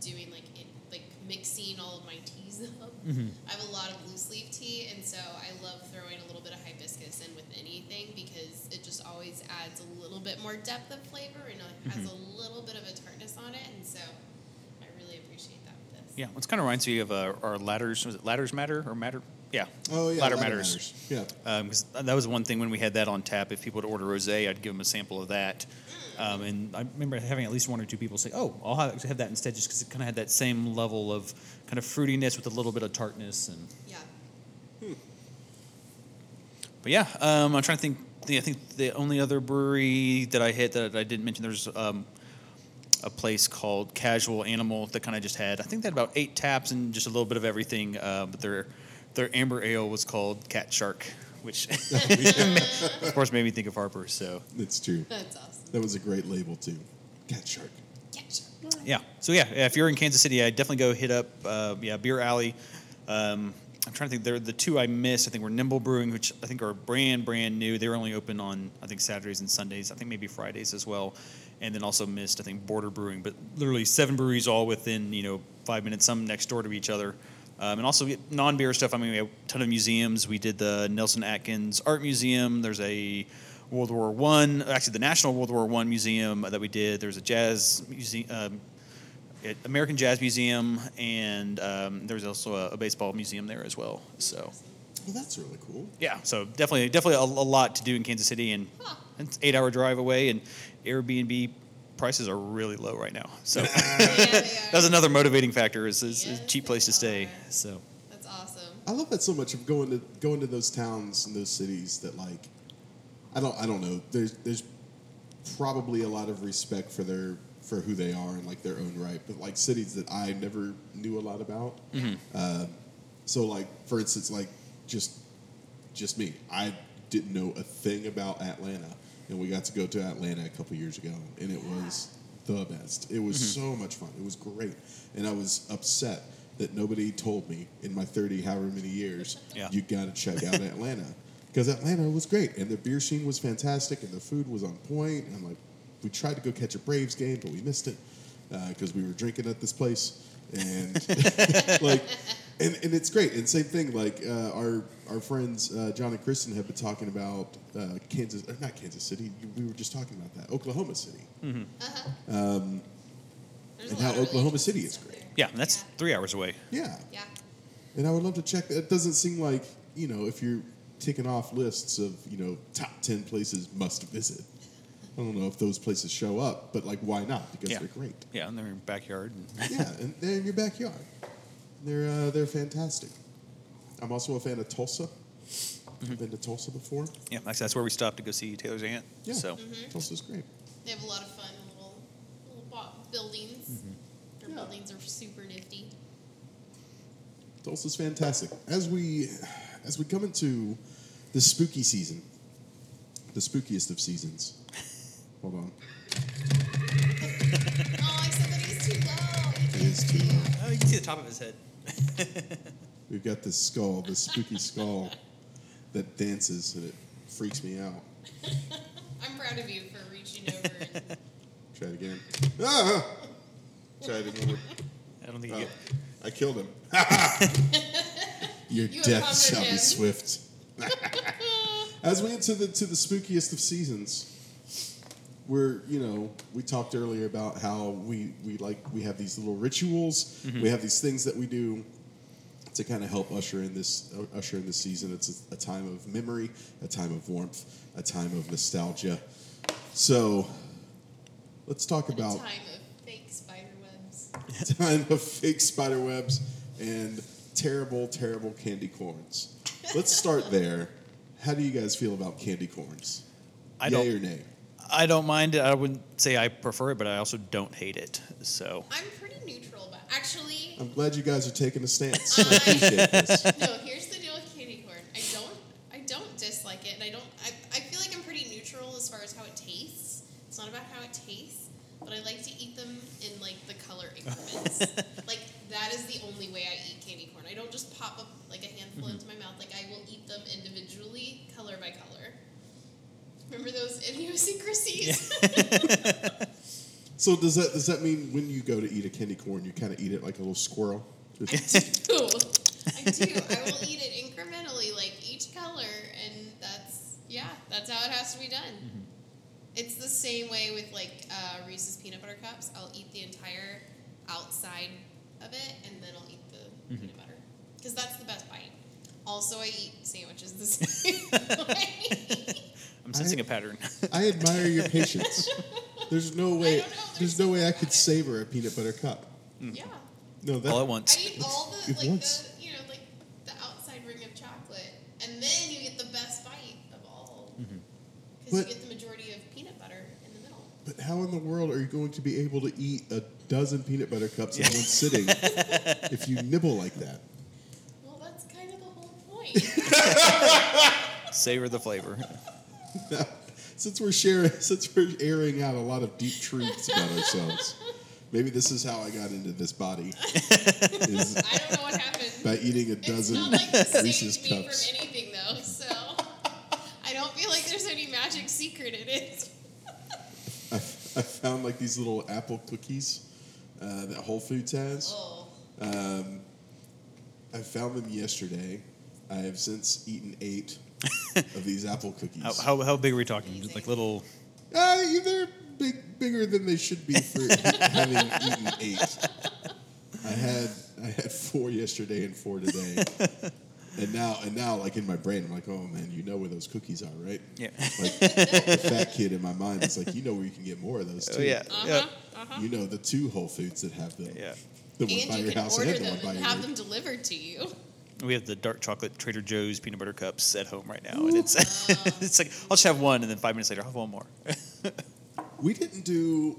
doing like like mixing all of my teas up. Mm-hmm. I have a lot of loose leaf tea, and so I love throwing a little bit of hibiscus in with anything because it just always adds a little bit more depth of flavor and it has Mm-hmm. a little bit of a tartness on it, and so I really appreciate that with this. Yeah, it kind of reminds me of uh, our ladders. Was it ladders matter or matter? Yeah. Oh yeah. Ladder ladder matters. Yeah. Um 'cause that was one thing when we had that on tap. If people would order rosé, I'd give them a sample of that. Um, and I remember having at least one or two people say, "Oh, I'll have, have that instead," just because it kind of had that same level of kind of fruitiness with a little bit of tartness. And Yeah. but yeah, um, I'm trying to think. I think the only other brewery that I hit that I didn't mention there's um, a place called Casual Animal that kind of just had. I think they had about eight taps and just a little bit of everything. Uh, but their their amber ale was called Cat Shark, which [LAUGHS] of course made me think of Harper. So It's true. That's awesome. That was a great label too. Cat shark. Yeah, sure. yeah, so yeah, if you're in Kansas City, I definitely go hit up uh, yeah Beer Alley. Um, I'm trying to think. They're the two I missed. I think were Nimble Brewing, which I think are brand brand new. They were only open on I think Saturdays and Sundays. I think maybe Fridays as well. And then also missed I think Border Brewing, but literally seven breweries all within you know five minutes, some next door to each other. Um, and also non-beer stuff. I mean, we have a ton of museums. We did the Nelson Atkins Art Museum. There's a World War One, actually the National World War One Museum that we did. There's a jazz museum. Um, American Jazz Museum, and um, there was also a, a baseball museum there as well. So Well, that's really cool. yeah, so definitely definitely a, a lot to do in Kansas City, and Huh. it's eight hour drive away, and Airbnb prices are really low right now. So Yeah, [LAUGHS] they that's another motivating factor is, is, is Yes, cheap place to stay. are. So That's awesome. I love that so much of going to going to those towns and those cities that like I don't I don't know. There's there's probably a lot of respect for their for who they are and like their own right, but like cities that I never knew a lot about. Uh, so like for instance, like just just me, I didn't know a thing about Atlanta, and we got to go to Atlanta a couple years ago, and it was the best. It was mm-hmm. so much fun. It was great, and I was upset that nobody told me in my thirty however many years Yeah. you got to check out Atlanta [LAUGHS] because Atlanta was great, and the beer scene was fantastic, and the food was on point. And I'm like, we tried to go catch a Braves game, but we missed it uh, because we were drinking at this place, and [LAUGHS] like, and, and it's great. And same thing, like uh, our our friends uh, John and Kristen have been talking about uh, Kansas, or not Kansas City. We were just talking about that Oklahoma City, Uh-huh. There's a and how Oklahoma City is great. yeah, and that's three hours away. yeah. Yeah. And I would love to check that. It doesn't seem like, you know, if you're ticking off lists of, you know, top 10 places must visit. I don't know if those places show up, but like, why not? Because Yeah. they're great. Yeah, and they're in their backyard. And yeah, and they're in your backyard. They're, uh, they're fantastic. I'm also a fan of Tulsa. I've been to Tulsa before. yeah, actually, that's where we stopped to go see Taylor's aunt. Yeah, So Tulsa's great. They have a lot of fun little little bo- buildings. Their Yeah. buildings are super nifty. Tulsa's fantastic. As we as we come into the spooky season, the spookiest of seasons. Hold on. Oh, I said that he's too low. He is too low. oh, you can see the top of his head. [LAUGHS] We've got this skull, this spooky skull that dances and it freaks me out. [LAUGHS] I'm proud of you for reaching over and [LAUGHS] Try it again. Ah! Try it again. I don't think Oh, you I killed him. Your You death accomplished shall be swift. As we enter the to the spookiest of seasons, we're you know we talked earlier about how we we like we have these little rituals, we have these things that we do to kind of help usher in this uh, usher in this season. It's a, a time of memory, a time of warmth, a time of nostalgia. So let's talk a about time of fake spider webs. [LAUGHS] time of fake spider webs and terrible, terrible candy corns. Let's start there. How do you guys feel about candy corns? I Yay don't- or nay? I don't mind it. I wouldn't say I prefer it, but I also don't hate it. So I'm pretty neutral about. Actually, I'm glad you guys are taking a stance. I appreciate [LAUGHS] this. no. Here's the deal with candy corn. I don't. I don't dislike it, and I don't. I, I feel like I'm pretty neutral as far as how it tastes. It's not about how it tastes, but I like to eat them in like the color increments. [LAUGHS] like that is the only way I eat candy corn. I don't just pop up like a handful mm-hmm. into my mouth. Like I will eat them individually, color by color. Remember those idiosyncrasies? Yeah. [LAUGHS] So does that does that mean when you go to eat a candy corn, you kind of eat it like a little squirrel? Just- do. I do. I will eat it incrementally, like each color, and that's yeah, that's how it has to be done. It's the same way with like uh, Reese's peanut butter cups. I'll eat the entire outside of it, and then I'll eat the peanut butter because that's the best bite. Also, I eat sandwiches the [LAUGHS] same way. I'm sensing a pattern. I admire your patience. [LAUGHS] There's no way. There's there's no way I could it. savor a peanut butter cup. Mm. yeah, No, that All at once. I eat all the like once. the you know like the outside ring of chocolate, and then you get the best bite of all mm-hmm. because But- you get the majority of peanut butter in the middle. But how in the world are you going to be able to eat a dozen peanut butter cups in one sitting [LAUGHS] if you nibble like that? Well, that's kind of the whole point. [LAUGHS] Savor the flavor. [LAUGHS] since we're sharing, [LAUGHS] since we're airing out a lot of deep truths about ourselves, maybe this is how I got into this body. [LAUGHS] Is I don't know what happened. by eating a It's dozen not like this Reese's saved me cups. from anything, though. So I don't feel like there's any magic secret in it. I, I found like these little apple cookies uh, that Whole Foods has. Oh, Um, I found them yesterday. I have since eaten eight [LAUGHS] of these apple cookies. How, how, how big are we talking? Amazing. Like little Uh, they're big, bigger than they should be for [LAUGHS] having eaten eight. I had I had four yesterday and four today, [LAUGHS] and now and now like in my brain I'm like, oh man, you know where those cookies are, right? Yeah. Like the fat kid in my mind is like, you know where you can get more of those too. Oh, yeah. Uh Yeah. huh. Uh huh. You know the two Whole Foods that have them. Yeah. The one And by you your can house order and the them one by and your have work. them delivered to you. We have the dark chocolate Trader Joe's peanut butter cups at home right now, and it's [LAUGHS] it's like I'll just have one, and then five minutes later I'll have one more. [LAUGHS] We didn't do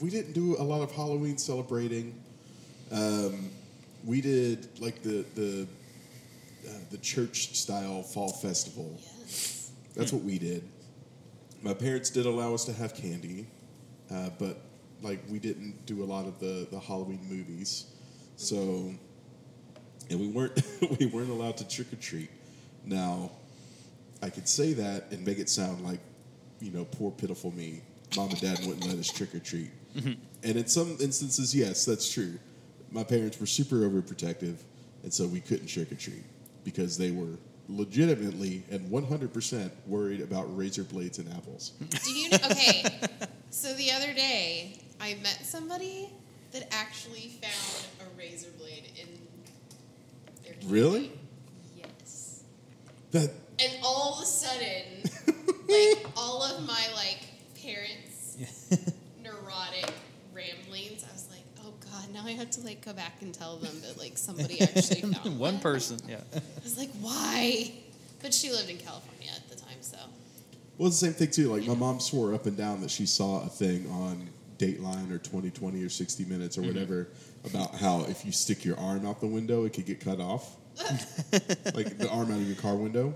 we didn't do a lot of Halloween celebrating. Um, we did like the the uh, the church style fall festival. Yes. That's what we did. My parents did allow us to have candy, uh, but like we didn't do a lot of the the Halloween movies. So, and we weren't [LAUGHS] we weren't allowed to trick or treat. Now, I could say that and make it sound like, you know, poor pitiful me. Mom and dad wouldn't let us trick or treat. Mm-hmm. And in some instances, yes, that's true. My parents were super overprotective, and so we couldn't trick or treat because they were legitimately and 100% worried about razor blades and apples. [LAUGHS] Do you okay? so the other day, I met somebody that actually found a razor blade in their candy. Really? Yes. That And all of a sudden, [LAUGHS] like all of my like parents' [LAUGHS] neurotic ramblings, I was like, oh god, now I have to like go back and tell them that like somebody actually [LAUGHS] found one person, yeah. I was like, why? But she lived in California at the time, so well, it's the same thing too. Like my mom swore up and down that she saw a thing on Dateline or 2020 or 60 Minutes or mm-hmm. whatever about how if you stick your arm out the window, it could get cut off, [LAUGHS] like the arm out of your car window.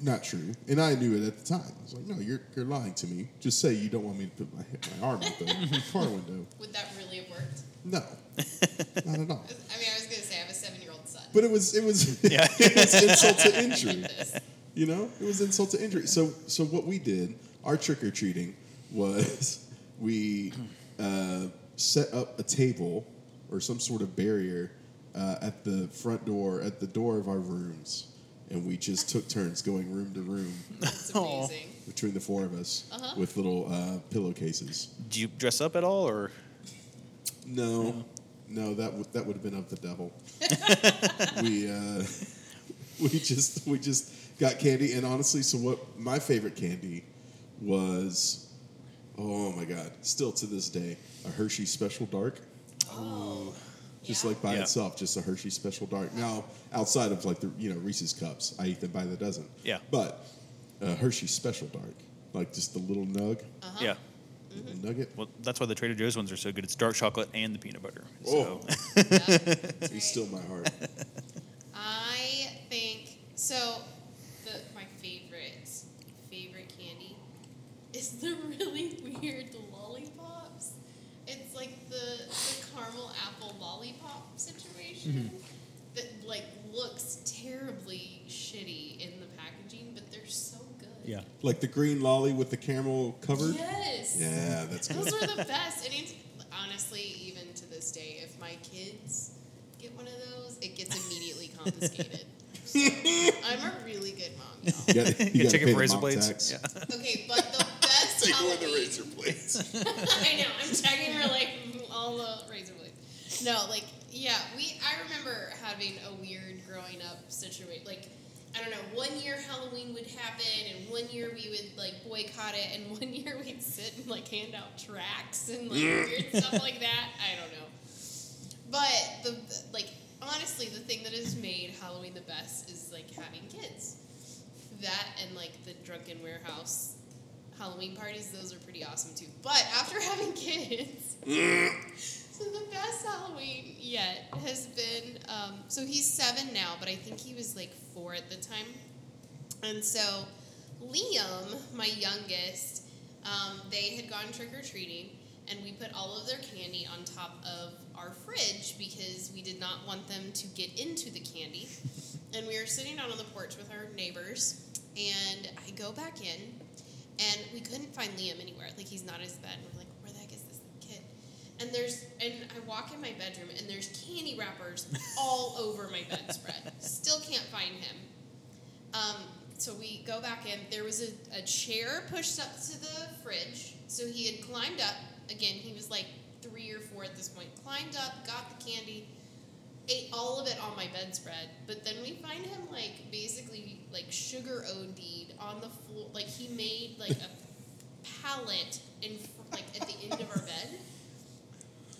Not true, and I knew it at the time. I was like, "No, you're you're lying to me. Just say you don't want me to put my my arm out the [LAUGHS] car window." would that really have worked? No, not at all. I mean, I was gonna say I have a seven-year-old son. But it was it was [LAUGHS] Yeah. it was insult to injury. You know, it was insult to injury. So, so what we did, our trick or treating was [LAUGHS] we uh, set up a table or some sort of barrier uh, at the front door, at the door of our rooms, and we just took turns going room to room It's Aw. amazing. between the four of us Uh-huh. with little uh, pillowcases. Do you dress up at all, or No, no, that would that would have been of the devil. [LAUGHS] we uh, [LAUGHS] we just we just got candy, and honestly, so what? My favorite candy was, oh my god, still to this day, a Hershey Special Dark. Oh. Just Yeah. like by Yeah. itself, just a Hershey Special Dark. Now, outside of like the you know Reese's cups, I eat them by the dozen. Yeah. But uh, Hershey Special Dark, like just the little nug, Uh-huh. yeah? Mm-hmm. nugget. Well, that's why the Trader Joe's ones are so good. It's dark chocolate and the peanut butter. Oh. So, Yeah, [LAUGHS] that's It's right. still my heart. I think so. The my favorite favorite candy is the really weird lollipops. It's like the, the caramel apple lollipop situation mm-hmm. that like looks terribly shitty in the packaging, but they're so good. yeah. Like the green lolly with the caramel covered. Yes. Yeah, that's good. Those are the [LAUGHS] best. And it's, honestly, even to this day, if my kids get one of those, it gets immediately [LAUGHS] confiscated. [LAUGHS] So, I'm a really good mom, y'all. You gotta, you You gotta check it pay for razor mom blades. tax. Yeah. Okay, but the best Take away Halloween. the razor blades. [LAUGHS] [LAUGHS] I know. I'm checking her like all the razor blades. No, like yeah, we. I remember having a weird growing up situation. Like I don't know. One year Halloween would happen, and one year we would like boycott it, and [LAUGHS] one year we'd sit and like hand out tracts and like weird stuff like that. I don't know. But the like honestly, the thing that has made Halloween the best is like having kids. That and like the drunken warehouse Halloween parties, those are pretty awesome too. But after [LAUGHS] having kids, [LAUGHS] so the best Halloween yet has been. Um, so he's seven now, but I think he was like four at the time. And so Liam, my youngest, um, they had gone trick or treating, and we put all of their candy on top of our fridge because we did not want them to get into the candy. and we were sitting out on the porch with our neighbors, and I go back in, and we couldn't find Liam anywhere. Like he's not in his bed. And we're like, where the heck is this kid? And there's and I walk in my bedroom, and there's candy wrappers [LAUGHS] all over my bedspread. Still can't find him. Um, so we go back in. There was a, a chair pushed up to the fridge. So he had climbed up. Again, he was like three or four at this point. Climbed up, got the candy, ate all of it on my bedspread. But then we find him like basically like sugar OD'd on the floor. Like he made like a pallet in like at the end of our bed.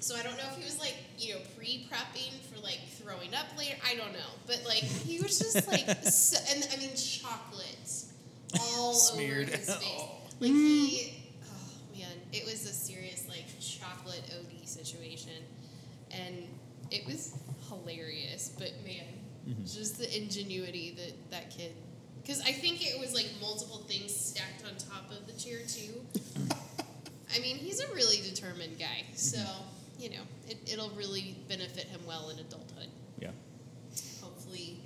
So I don't know if he was like, you know, pre-prepping for like throwing up later. I don't know, but like he was just like, so, and I mean, chocolates all Smeared. over his face. Oh. Like he, oh man, it was a serious like chocolate OD situation, and it was hilarious. But man, mm-hmm. just the ingenuity that that kid. Because I think it was like multiple things stacked on top of the chair too. [LAUGHS] I mean, he's a really determined guy, so mm-hmm. you know it, it'll really benefit him well in adulthood. Yeah. Hopefully,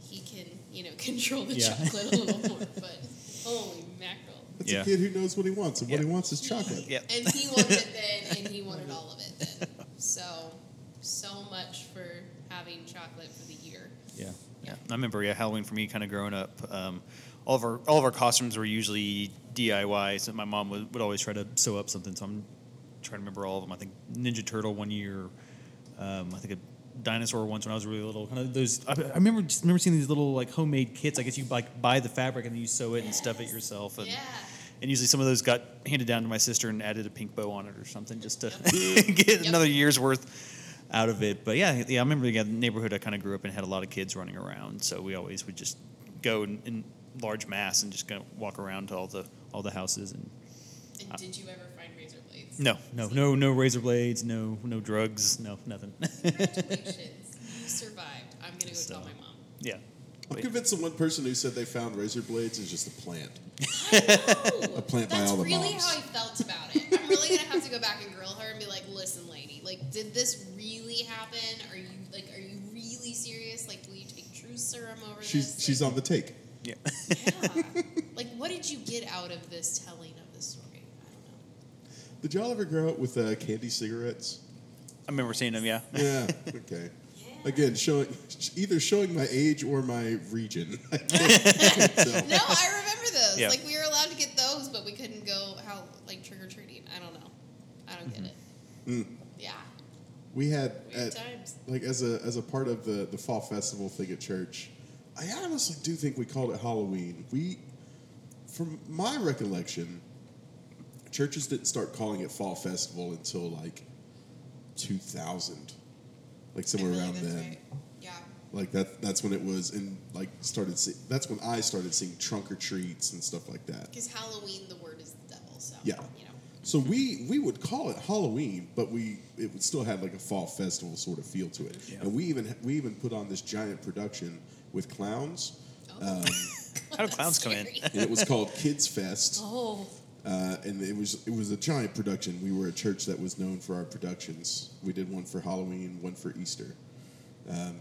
he can you know [LAUGHS] control the Yeah. chocolate a little more. But holy mackerel! That's Yeah. a kid who knows what he wants, and what Yeah. he wants is chocolate. Yep. And he wanted it then, [LAUGHS] and he wanted all of it then. So, so much for having chocolate for the year. Yeah. Yeah, I remember. Yeah, Halloween for me, kind of growing up, um, all of our all of our costumes were usually DIY. So my mom would, would always try to sew up something. So I'm trying to remember all of them. I think Ninja Turtle one year. Um, I think a dinosaur once when I was really little. Kind of those. I, I remember just remember seeing these little like homemade kits. I guess you like buy the fabric and then you sew it and stuff it yourself. And, Yeah. and usually some of those got handed down to my sister and added a pink bow on it or something just to [LAUGHS] get Yep. another year's worth out of it. But yeah, yeah, I remember the neighborhood I kind of grew up in had a lot of kids running around, so we always would just go in, in large mass and just kind of walk around to all the all the houses and And did you ever find razor blades? no, no, no, no razor blades, no, no drugs, no, nothing. [LAUGHS] Congratulations, you survived. I'm gonna go So- tell my mom. yeah, I'm convinced the one person who said they found razor blades is just a plant. a plant by That's all the really moms. how I felt about it. I'm really gonna have to go back and grill her and be like, "Listen, lady, like, did this really happen? Are you like, are you really serious? Like, will you take true serum over She's this? she's like, on the take. yeah. Yeah. [LAUGHS] like, what did you get out of this telling of the story? I don't know. Did y'all ever grow up with uh, candy cigarettes? I remember seeing them. Yeah, [LAUGHS] Yeah. [LAUGHS] Okay. Yeah. Again, showing either showing my age or my region. I can't. No, I remember those. Yeah. Like, we were allowed to get those, but we couldn't go how like trick or treating. I don't know. I don't get it. Mm. Yeah. We had at, times. like as a as a part of the the fall festival thing at church. I honestly do think we called it Halloween. We, from my recollection, churches didn't start calling it fall festival until like 2000, like somewhere around then. right. Yeah. Like that that's when it was and like started see, that's when I started seeing trunk or treats and stuff like that. Because Halloween, the word is the devil, so Yeah. know. So we we would call it Halloween, but we it would still had like a fall festival sort of feel to it. Yeah. And we even we even put on this giant production with clowns, Oh. um, [LAUGHS] how do clowns come in? It was called Kids Fest. Oh. Uh, and it was it was a giant production. We were a church that was known for our productions. We did one for Halloween, one for Easter. Um,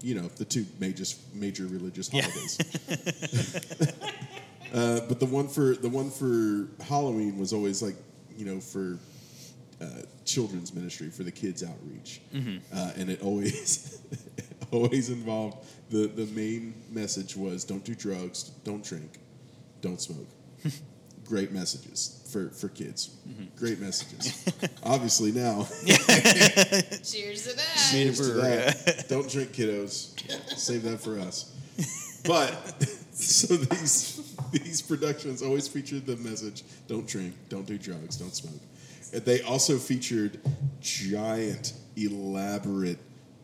you know, the two major major religious Yeah. holidays. [LAUGHS] uh, but the one for the one for Halloween was always like you know for uh, children's ministry for the kids outreach, uh, and it always [LAUGHS] always involved the the main message was don't do drugs, don't drink, don't smoke. [LAUGHS] Great messages for for kids. Great messages. [LAUGHS] Obviously now, Cheers to that. cheers to that. Don't drink, kiddos. Save that for us. But so these [LAUGHS] these productions always featured the message: don't drink, don't do drugs, don't smoke. And they also featured giant, elaborate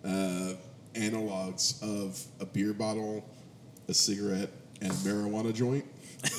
uh, analogs of a beer bottle, a cigarette, and a marijuana joint.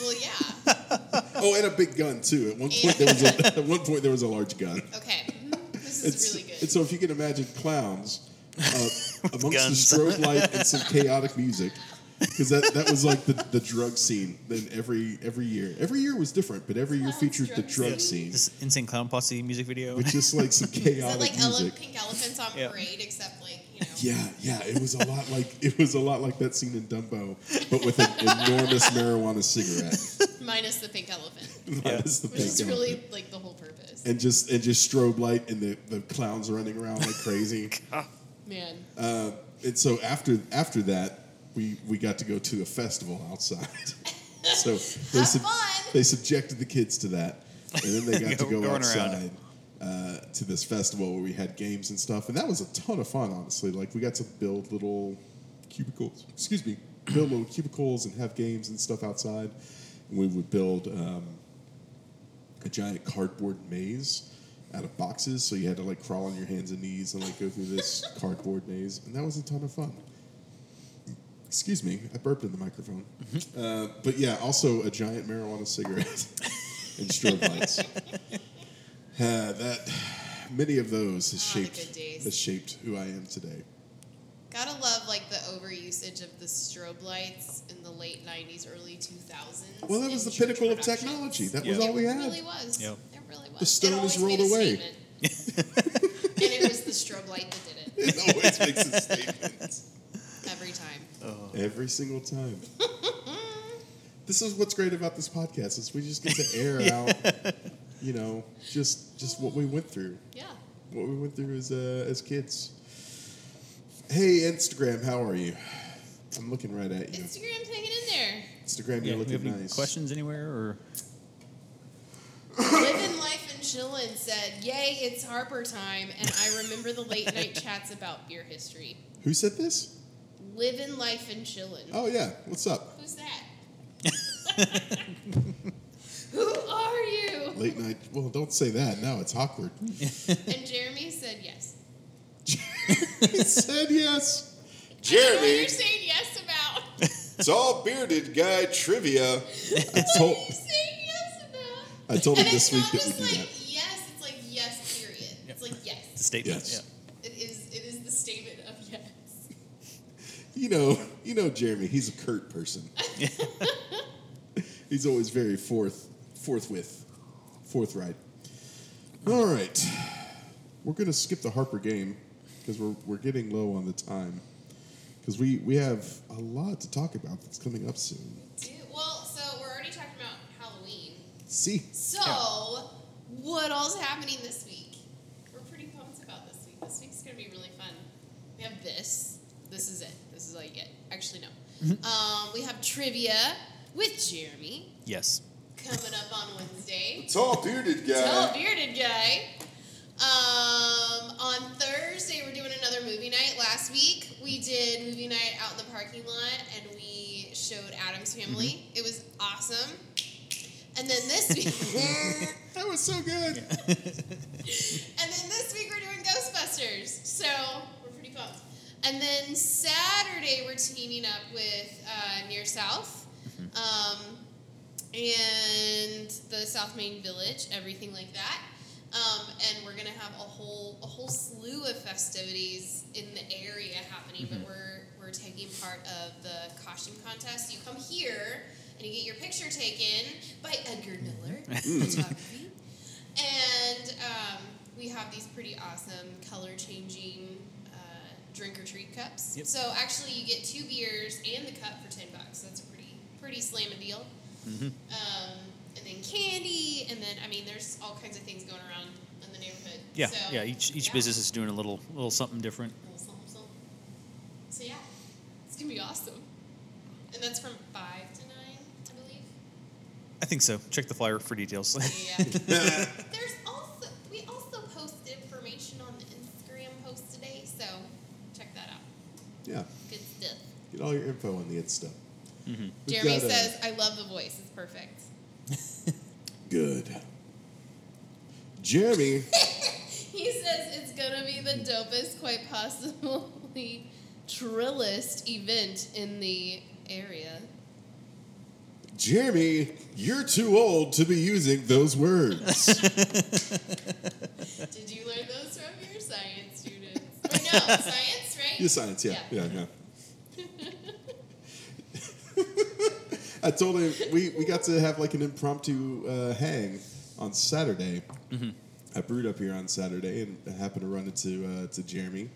Well, yeah. [LAUGHS] Oh, and a big gun too. At one point, there was a, [LAUGHS] at one point there was a large gun. Okay. Mhm. This is It's, really good. and so if you can imagine clowns uh, amongst guns. the strobe light and some chaotic music, because that, that was like the, the drug scene. Then every every year, every year was different, but every year featured the drug drug scene, This insane clown posse music video. with just like some [LAUGHS] is it chaotic like ele- music. pink elephants on Yeah. parade, except like you know? Yeah, yeah, it was a lot like it was a lot like that scene in Dumbo, but with an enormous marijuana cigarette. [LAUGHS] Minus the pink elephant, Minus the which is pink really like the whole purpose. and just and just strobe light and the, the clowns running around like crazy. [LAUGHS] Man. Uh, and so after after that, we we got to go to a festival outside. [LAUGHS] so they, Have sub- fun. they subjected the kids to that, and then they [LAUGHS] got to Go- go going around. outside uh, to this festival where we had games and stuff, and that was a ton of fun. Honestly, like we got to build little cubicles. Excuse me, build little [CLEARS THROAT] cubicles and have games and stuff outside. And we would build um, a giant cardboard maze out of boxes, so you had to like crawl on your hands and knees and like go through this [LAUGHS] cardboard maze, and that was a ton of fun. Excuse me, I burped in the microphone. Uh, but yeah, also a giant marijuana cigarette [LAUGHS] and strobe lights. [LAUGHS] Uh, that many of those has the shaped has shaped who I am today. Gotta love like the overusage of the strobe lights in the late '90s, early 2000s. Well, that was the pinnacle of technology. That Yeah. was all we had. It had. really was. Yep. It really was. The stone it is always rolled made a away. [LAUGHS] and it was the strobe light that did it It always makes a statement. every time. Every single time. [LAUGHS] this is what's great about this podcast is we just get to air [LAUGHS] out, you know, just just what we went through, Yeah. what we went through as uh, as kids. Hey Instagram, how are you? I'm looking right at you. Instagram's hanging in there. Instagram, Yeah, you're we have looking any nice. questions anywhere or Living life and chillin' said, "Yay, it's Harper time," and I remember the late night chats about beer history. Who said this? Living life and chillin'. Oh yeah, what's up? Who's that? [LAUGHS] Who are you? Late night. Well, don't say that. Now it's awkward. And Jeremy said yes. he [LAUGHS] said yes. Jeremy, don't you're saying yes about. [LAUGHS] It's all bearded guy trivia. I What are told you saying yes about? I told him this week that we do like that. yes, it's like yes, period. It's like the yes. statement? Yes. It You know, you know Jeremy. He's a curt person. [LAUGHS] he's always very forth, forthwith, forthright. All right, we're gonna skip the Harper game because we're we're getting low on the time because we we have a lot to talk about that's coming up soon. Well, so we're already talking about Halloween. See, So, what all's happening this week? We're pretty pumped about this week. This week's gonna be really fun. We have this. This is it. This is all you get. Actually, no. Um, we have trivia with Jeremy Yes. coming up on Wednesday. tall bearded guy. Tall bearded guy. Um, on Thursday, we're doing another movie night. Last week, we did movie night out in the parking lot, and we showed Adam's Family. It was awesome. And then this week, [LAUGHS] [LAUGHS] that was so good. [LAUGHS] and then this week we're doing Ghostbusters. So we're pretty pumped. And then Saturday we're teaming up with uh, Near South, um, and the South Main Village, everything like that. Um, and we're gonna have a whole a whole slew of festivities in the area happening. But we're we're taking part of the costume contest. You come here and you get your picture taken by Edgar Miller photography. [LAUGHS] And um, we have these pretty awesome color changing drink or treat cups. Yep. So actually, you get two beers and the cup for ten bucks. That's a pretty pretty slam a deal. Um, and then candy, and then I mean, there's all kinds of things going around in the neighborhood. Yeah. So, yeah. Each each yeah. business is doing a little little something different. Little something, something. So yeah, it's gonna be awesome. And that's from five to nine, I believe. I think so. Check the flyer for details. Yeah. [LAUGHS] [LAUGHS] There's also we also posted information on the Instagram post today, so check that out. Yeah, Good stuff. Get all your info on the Insta. We've Jeremy got, uh, says, "I love the voice. It's perfect." [LAUGHS] Good. Jeremy, [LAUGHS] He says it's gonna be the dopest, quite possibly trillest event in the area. Jeremy, you're too old to be using those words. [LAUGHS] Did you learn those from your science students? Or no, science, right? Your science, yeah, yeah, yeah. [LAUGHS] I told him we, we got to have like an impromptu uh, hang on Saturday. I brewed up here on Saturday and I happened to run into uh, to Jeremy,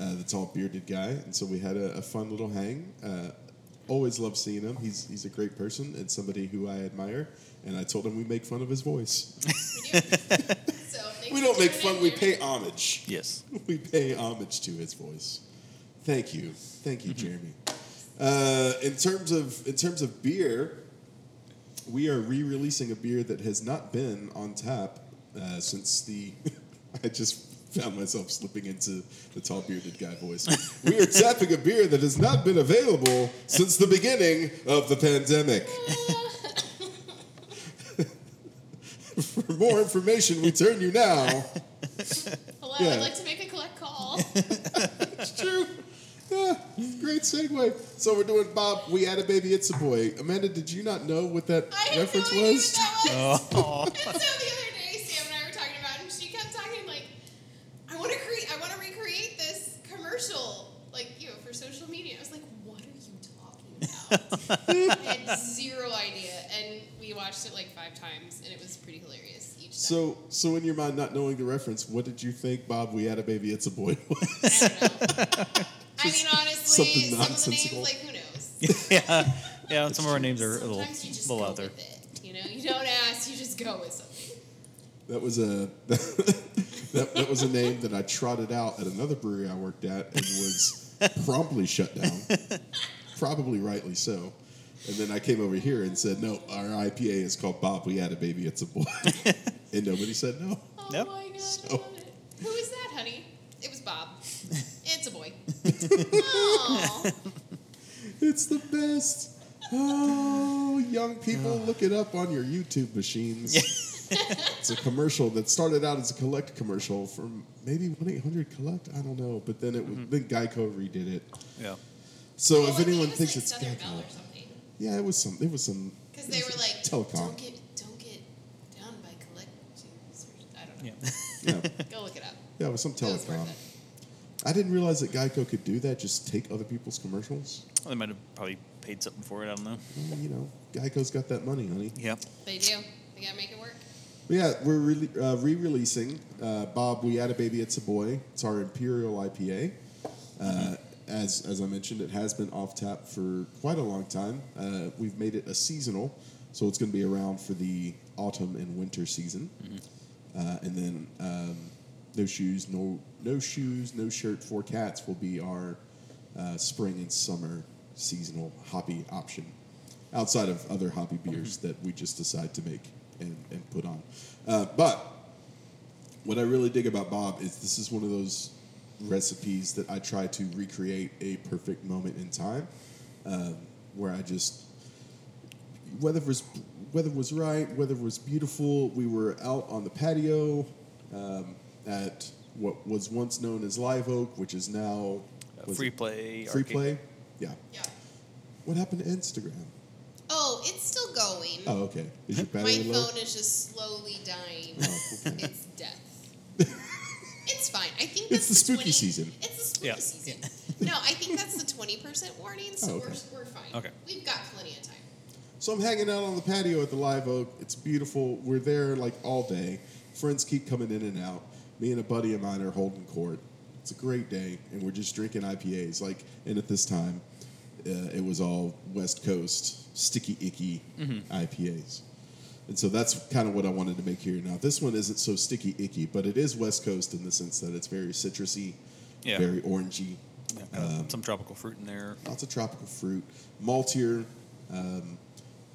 uh, the tall bearded guy, and so we had a, a fun little hang. Uh, always love seeing him. He's he's a great person and somebody who I admire. And I told him we make fun of his voice. [LAUGHS] We do. so we don't make fun. We pay homage. yes. [LAUGHS] We pay homage to his voice. Thank you, thank you, Jeremy. Uh, in terms of in terms of beer, we are re-releasing a beer that has not been on tap uh, since the. [LAUGHS] I just found myself slipping into the tall bearded guy voice. we are tapping a beer that has not been available since the beginning of the pandemic. [LAUGHS] For more information, we turn you now. Hello, Yeah. I'd like to make a collect call. [LAUGHS] Eh, it's true. Yeah, great segue. So we're doing Bob. We had a baby. It's a boy. Amanda, did you not know what that I had reference no idea was? what that was. [LAUGHS] Oh. [LAUGHS] And so the other day, Sam and I were talking about, it, and she kept talking like, "I want to create, I want to recreate this commercial, like you know, for social media." I was like, "What are you talking about?" [LAUGHS] I had zero idea, and we watched it like five times, and it was pretty hilarious each time. So, so in your mind, not knowing the reference, what did you think, Bob? We had a baby. It's a boy. was? I don't know. I mean, honestly, something some of the nonsensical. names, like who knows? [LAUGHS] yeah, yeah. Some of our names are a little, Sometimes you just little go out there. with it. You know, you don't ask, you just go with something. that was a [LAUGHS] that, that was a name that I trotted out at another brewery I worked at and was promptly shut down. [LAUGHS] Probably rightly so. And then I came over here and said, "No, our IPA is called Bob. We had a baby. It's a boy." and nobody said no. Oh Yep. my god, So- I love. Who is that, honey? It was Bob. it's a boy. Aww. [LAUGHS] It's the best. Oh, young people, look it up on your YouTube machines. [LAUGHS] it's a commercial that started out as a collect commercial from maybe one eight hundred collect. I don't know, but then it was, mm-hmm. then Geico redid it. Yeah. So I if think anyone it was thinks like it's Southern Bell Geico, or something. yeah, it was some. It was some. Because it they was were like, telecom. don't get, don't get done by collections. Or, I don't know. Yeah. Yeah, [LAUGHS] Go look it up. yeah, it was some It was telecom. worth it. I didn't realize that Geico could do that. Just take other people's commercials. Well, they might have probably paid something for it. I don't know. Well, you know, Geico's got that money, honey. Yeah. They do. They gotta make it work. But yeah, we're re- uh, re-releasing uh, Bob. We had a baby. It's a boy. It's our Imperial IPA. Uh, as as I mentioned, it has been off tap for quite a long time. Uh, we've made it a seasonal, so it's going to be around for the autumn and winter season. Uh, and then um, no shoes, no no shoes, no shirt for cats will be our uh, spring and summer seasonal hoppy option. Outside of other hoppy beers that we just decide to make and, and put on. Uh, but what I really dig about Bob is this is one of those recipes that I try to recreate a perfect moment in time, um, where I just weather was weather was right, weather was beautiful. We were out on the patio um, at what was once known as Live Oak, which is now Uh, free play. Free arcade. play, yeah. Yeah. What happened to Instagram? Oh, it's still going. Oh, okay. Is your My low? phone is just slowly dying. Oh, okay. [LAUGHS] It's death. [LAUGHS] it's fine. I think It's that's the spooky 20 season. It's the spooky Yeah. season. no, I think that's the twenty percent warning, so Oh, okay. we're, we're fine. Okay. We've got plenty of time. So I'm hanging out on the patio at the Live Oak. It's beautiful. We're there like all day. Friends keep coming in and out. Me and a buddy of mine are holding court. It's a great day, and we're just drinking IPAs. Like, and at this time, uh, it was all West Coast sticky icky IPAs. And so that's kind of what I wanted to make here. Now, this one isn't so sticky icky, but it is West Coast in the sense that it's very citrusy, Yeah. very orangey. Yeah, Um, some tropical fruit in there. lots of tropical fruit, maltier, um,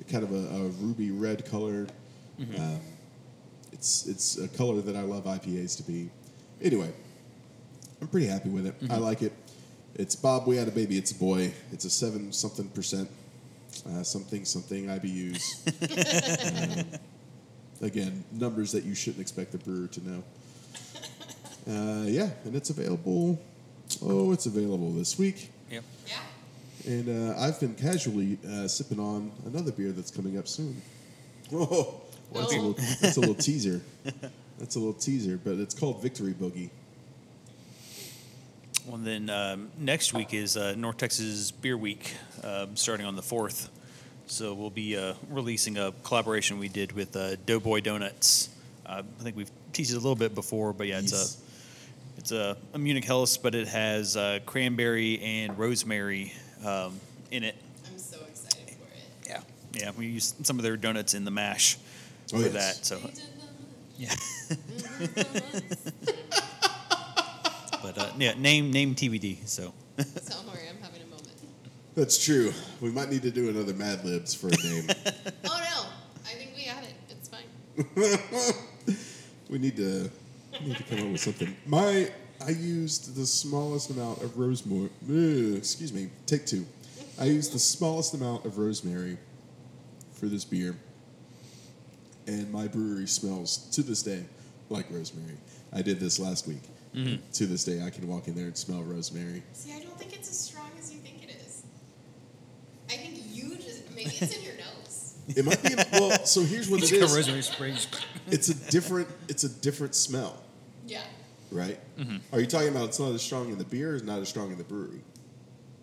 kind of a, a ruby red color. Um, it's it's a color that I love IPAs to be. Anyway, I'm pretty happy with it. I like it. It's Bob. We had a baby. It's a boy. It's a seven something percent, uh, something something IBUs. um, [LAUGHS] again, numbers that you shouldn't expect the brewer to know. Uh, yeah, and it's available. Oh, it's available this week. Yep. Yeah. And uh, I've been casually uh, sipping on another beer that's coming up soon. [LAUGHS] Oh, that's, a little, that's a little teaser. That's a little teaser, but it's called Victory Boogie. Well, then um, next week is uh, North Texas Beer Week, um, starting on the fourth. So we'll be uh, releasing a collaboration we did with uh, Doughboy Donuts. Uh, I think we've teased it a little bit before, but yeah, it's Yes. a it's a, a Munich Helles, but it has uh, cranberry and rosemary um, in it. I'm so excited for it. Yeah, yeah. We used some of their donuts in the mash Oh, for yes. that. So They did the- yeah, [LAUGHS] but uh, yeah, name name TBD. So [LAUGHS] Don't worry, I'm having a moment. That's true. We might need to do another Mad Libs for a name. [LAUGHS] Oh no, I think we got it. It's fine. we need to we need to come up with something. My I used the smallest amount of rosemary. Excuse me. Take two. I used the smallest amount of rosemary for this beer, and my brewery smells to this day like rosemary. I did this last week. To this day, I can walk in there and smell rosemary. See, I don't think it's as strong as you think it is. I think you just maybe it's in your nose. [LAUGHS] It might be well. So here's what it It's is. rosemary sprays. It's a different. It's a different smell. Yeah. right? Are you talking about it's not as strong in the beer or it's not as strong in the brewery?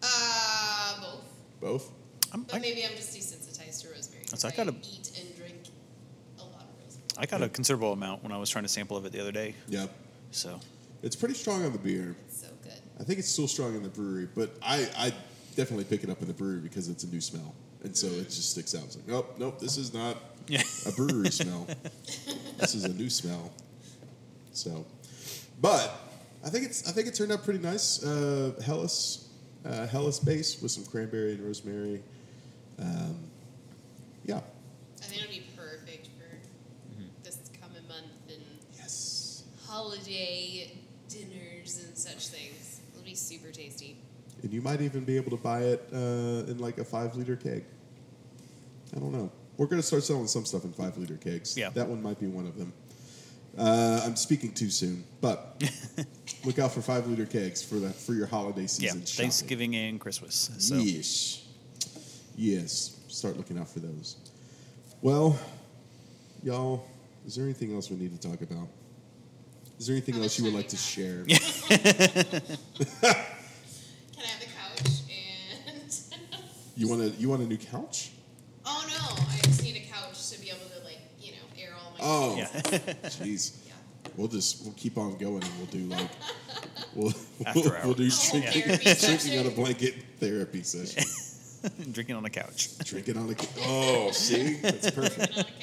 Uh, both. Both? I'm, But I, maybe I'm just desensitized to rosemary. That's- I I gotta- eat and drink a lot of rosemary. I got a considerable amount when I was trying to sample of it the other day. Yep. So It's pretty strong on the beer. It's so good. I think it's still strong in the brewery, but I, I definitely pick it up in the brewery because it's a new smell. And so it just sticks out. It's like, nope, nope, this is not yeah, a brewery smell. This is a new smell. So, but I think it's I think it turned out pretty nice. Uh, helles, uh, helles base with some cranberry and rosemary. Um, yeah. I think it'll be perfect for Mm-hmm. this coming month and Yes. Holiday dinners and such things. It'll be super tasty. And you might even be able to buy it uh, in like a five liter keg. I don't know. We're going to start selling some stuff in five liter kegs. Yeah. That one might be one of them. Uh, I'm speaking too soon, but [LAUGHS] look out for five liter kegs for the for your holiday yeah. season. shopping. Thanksgiving and Christmas. So Yes. Yes. Start looking out for those. Well, y'all, is there anything else we need to talk about? Is there anything else you would like to share? [LAUGHS] Can I have the couch and? [LAUGHS] You want a you want a new couch? oh no! I just need a couch to be able to like you know air all my. Oh, Yeah. [LAUGHS] jeez. Yeah. We'll just we'll keep on going and we'll do like we'll After we'll, we'll do hours. Oh, drinking, therapy drinking session. on a blanket therapy session. drinking on a couch. drinking on a couch. oh see that's perfect. on a couch.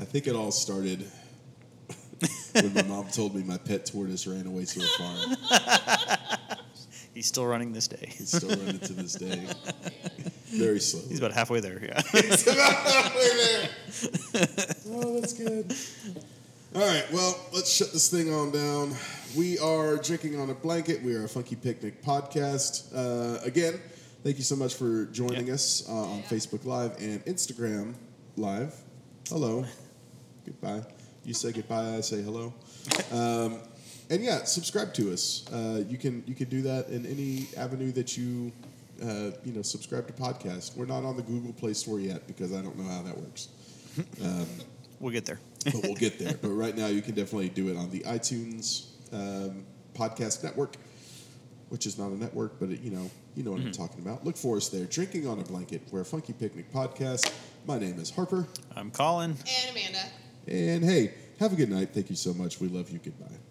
I think it all started [LAUGHS] when my mom told me my pet tortoise ran away to a farm. [LAUGHS] He's still running this day. He's still running to this day, very slow. He's about halfway there. Yeah. [LAUGHS] He's about halfway there. Oh, that's good. All right, well, let's shut this thing on down. We are drinking on a blanket. We are a Funky Picnic podcast. Uh, again, thank you so much for joining Yeah. us uh, on. Facebook Live and Instagram Live. Hello. Goodbye. You say goodbye. I say hello. Um, and yeah, subscribe to us. Uh, you can you can do that in any avenue that you uh, you know subscribe to podcast. We're not on the Google Play Store yet because I don't know how that works, [LAUGHS] We'll get there. but we'll get there. [LAUGHS] But right now, you can definitely do it on the iTunes um, podcast network, which is not a network, but it, you know you know what I'm talking about. Look for us there. Drinking on a blanket. We're a funky picnic podcast. My name is Harper, I'm Colin. And Amanda. And hey, have a good night. Thank you so much. We love you. Goodbye.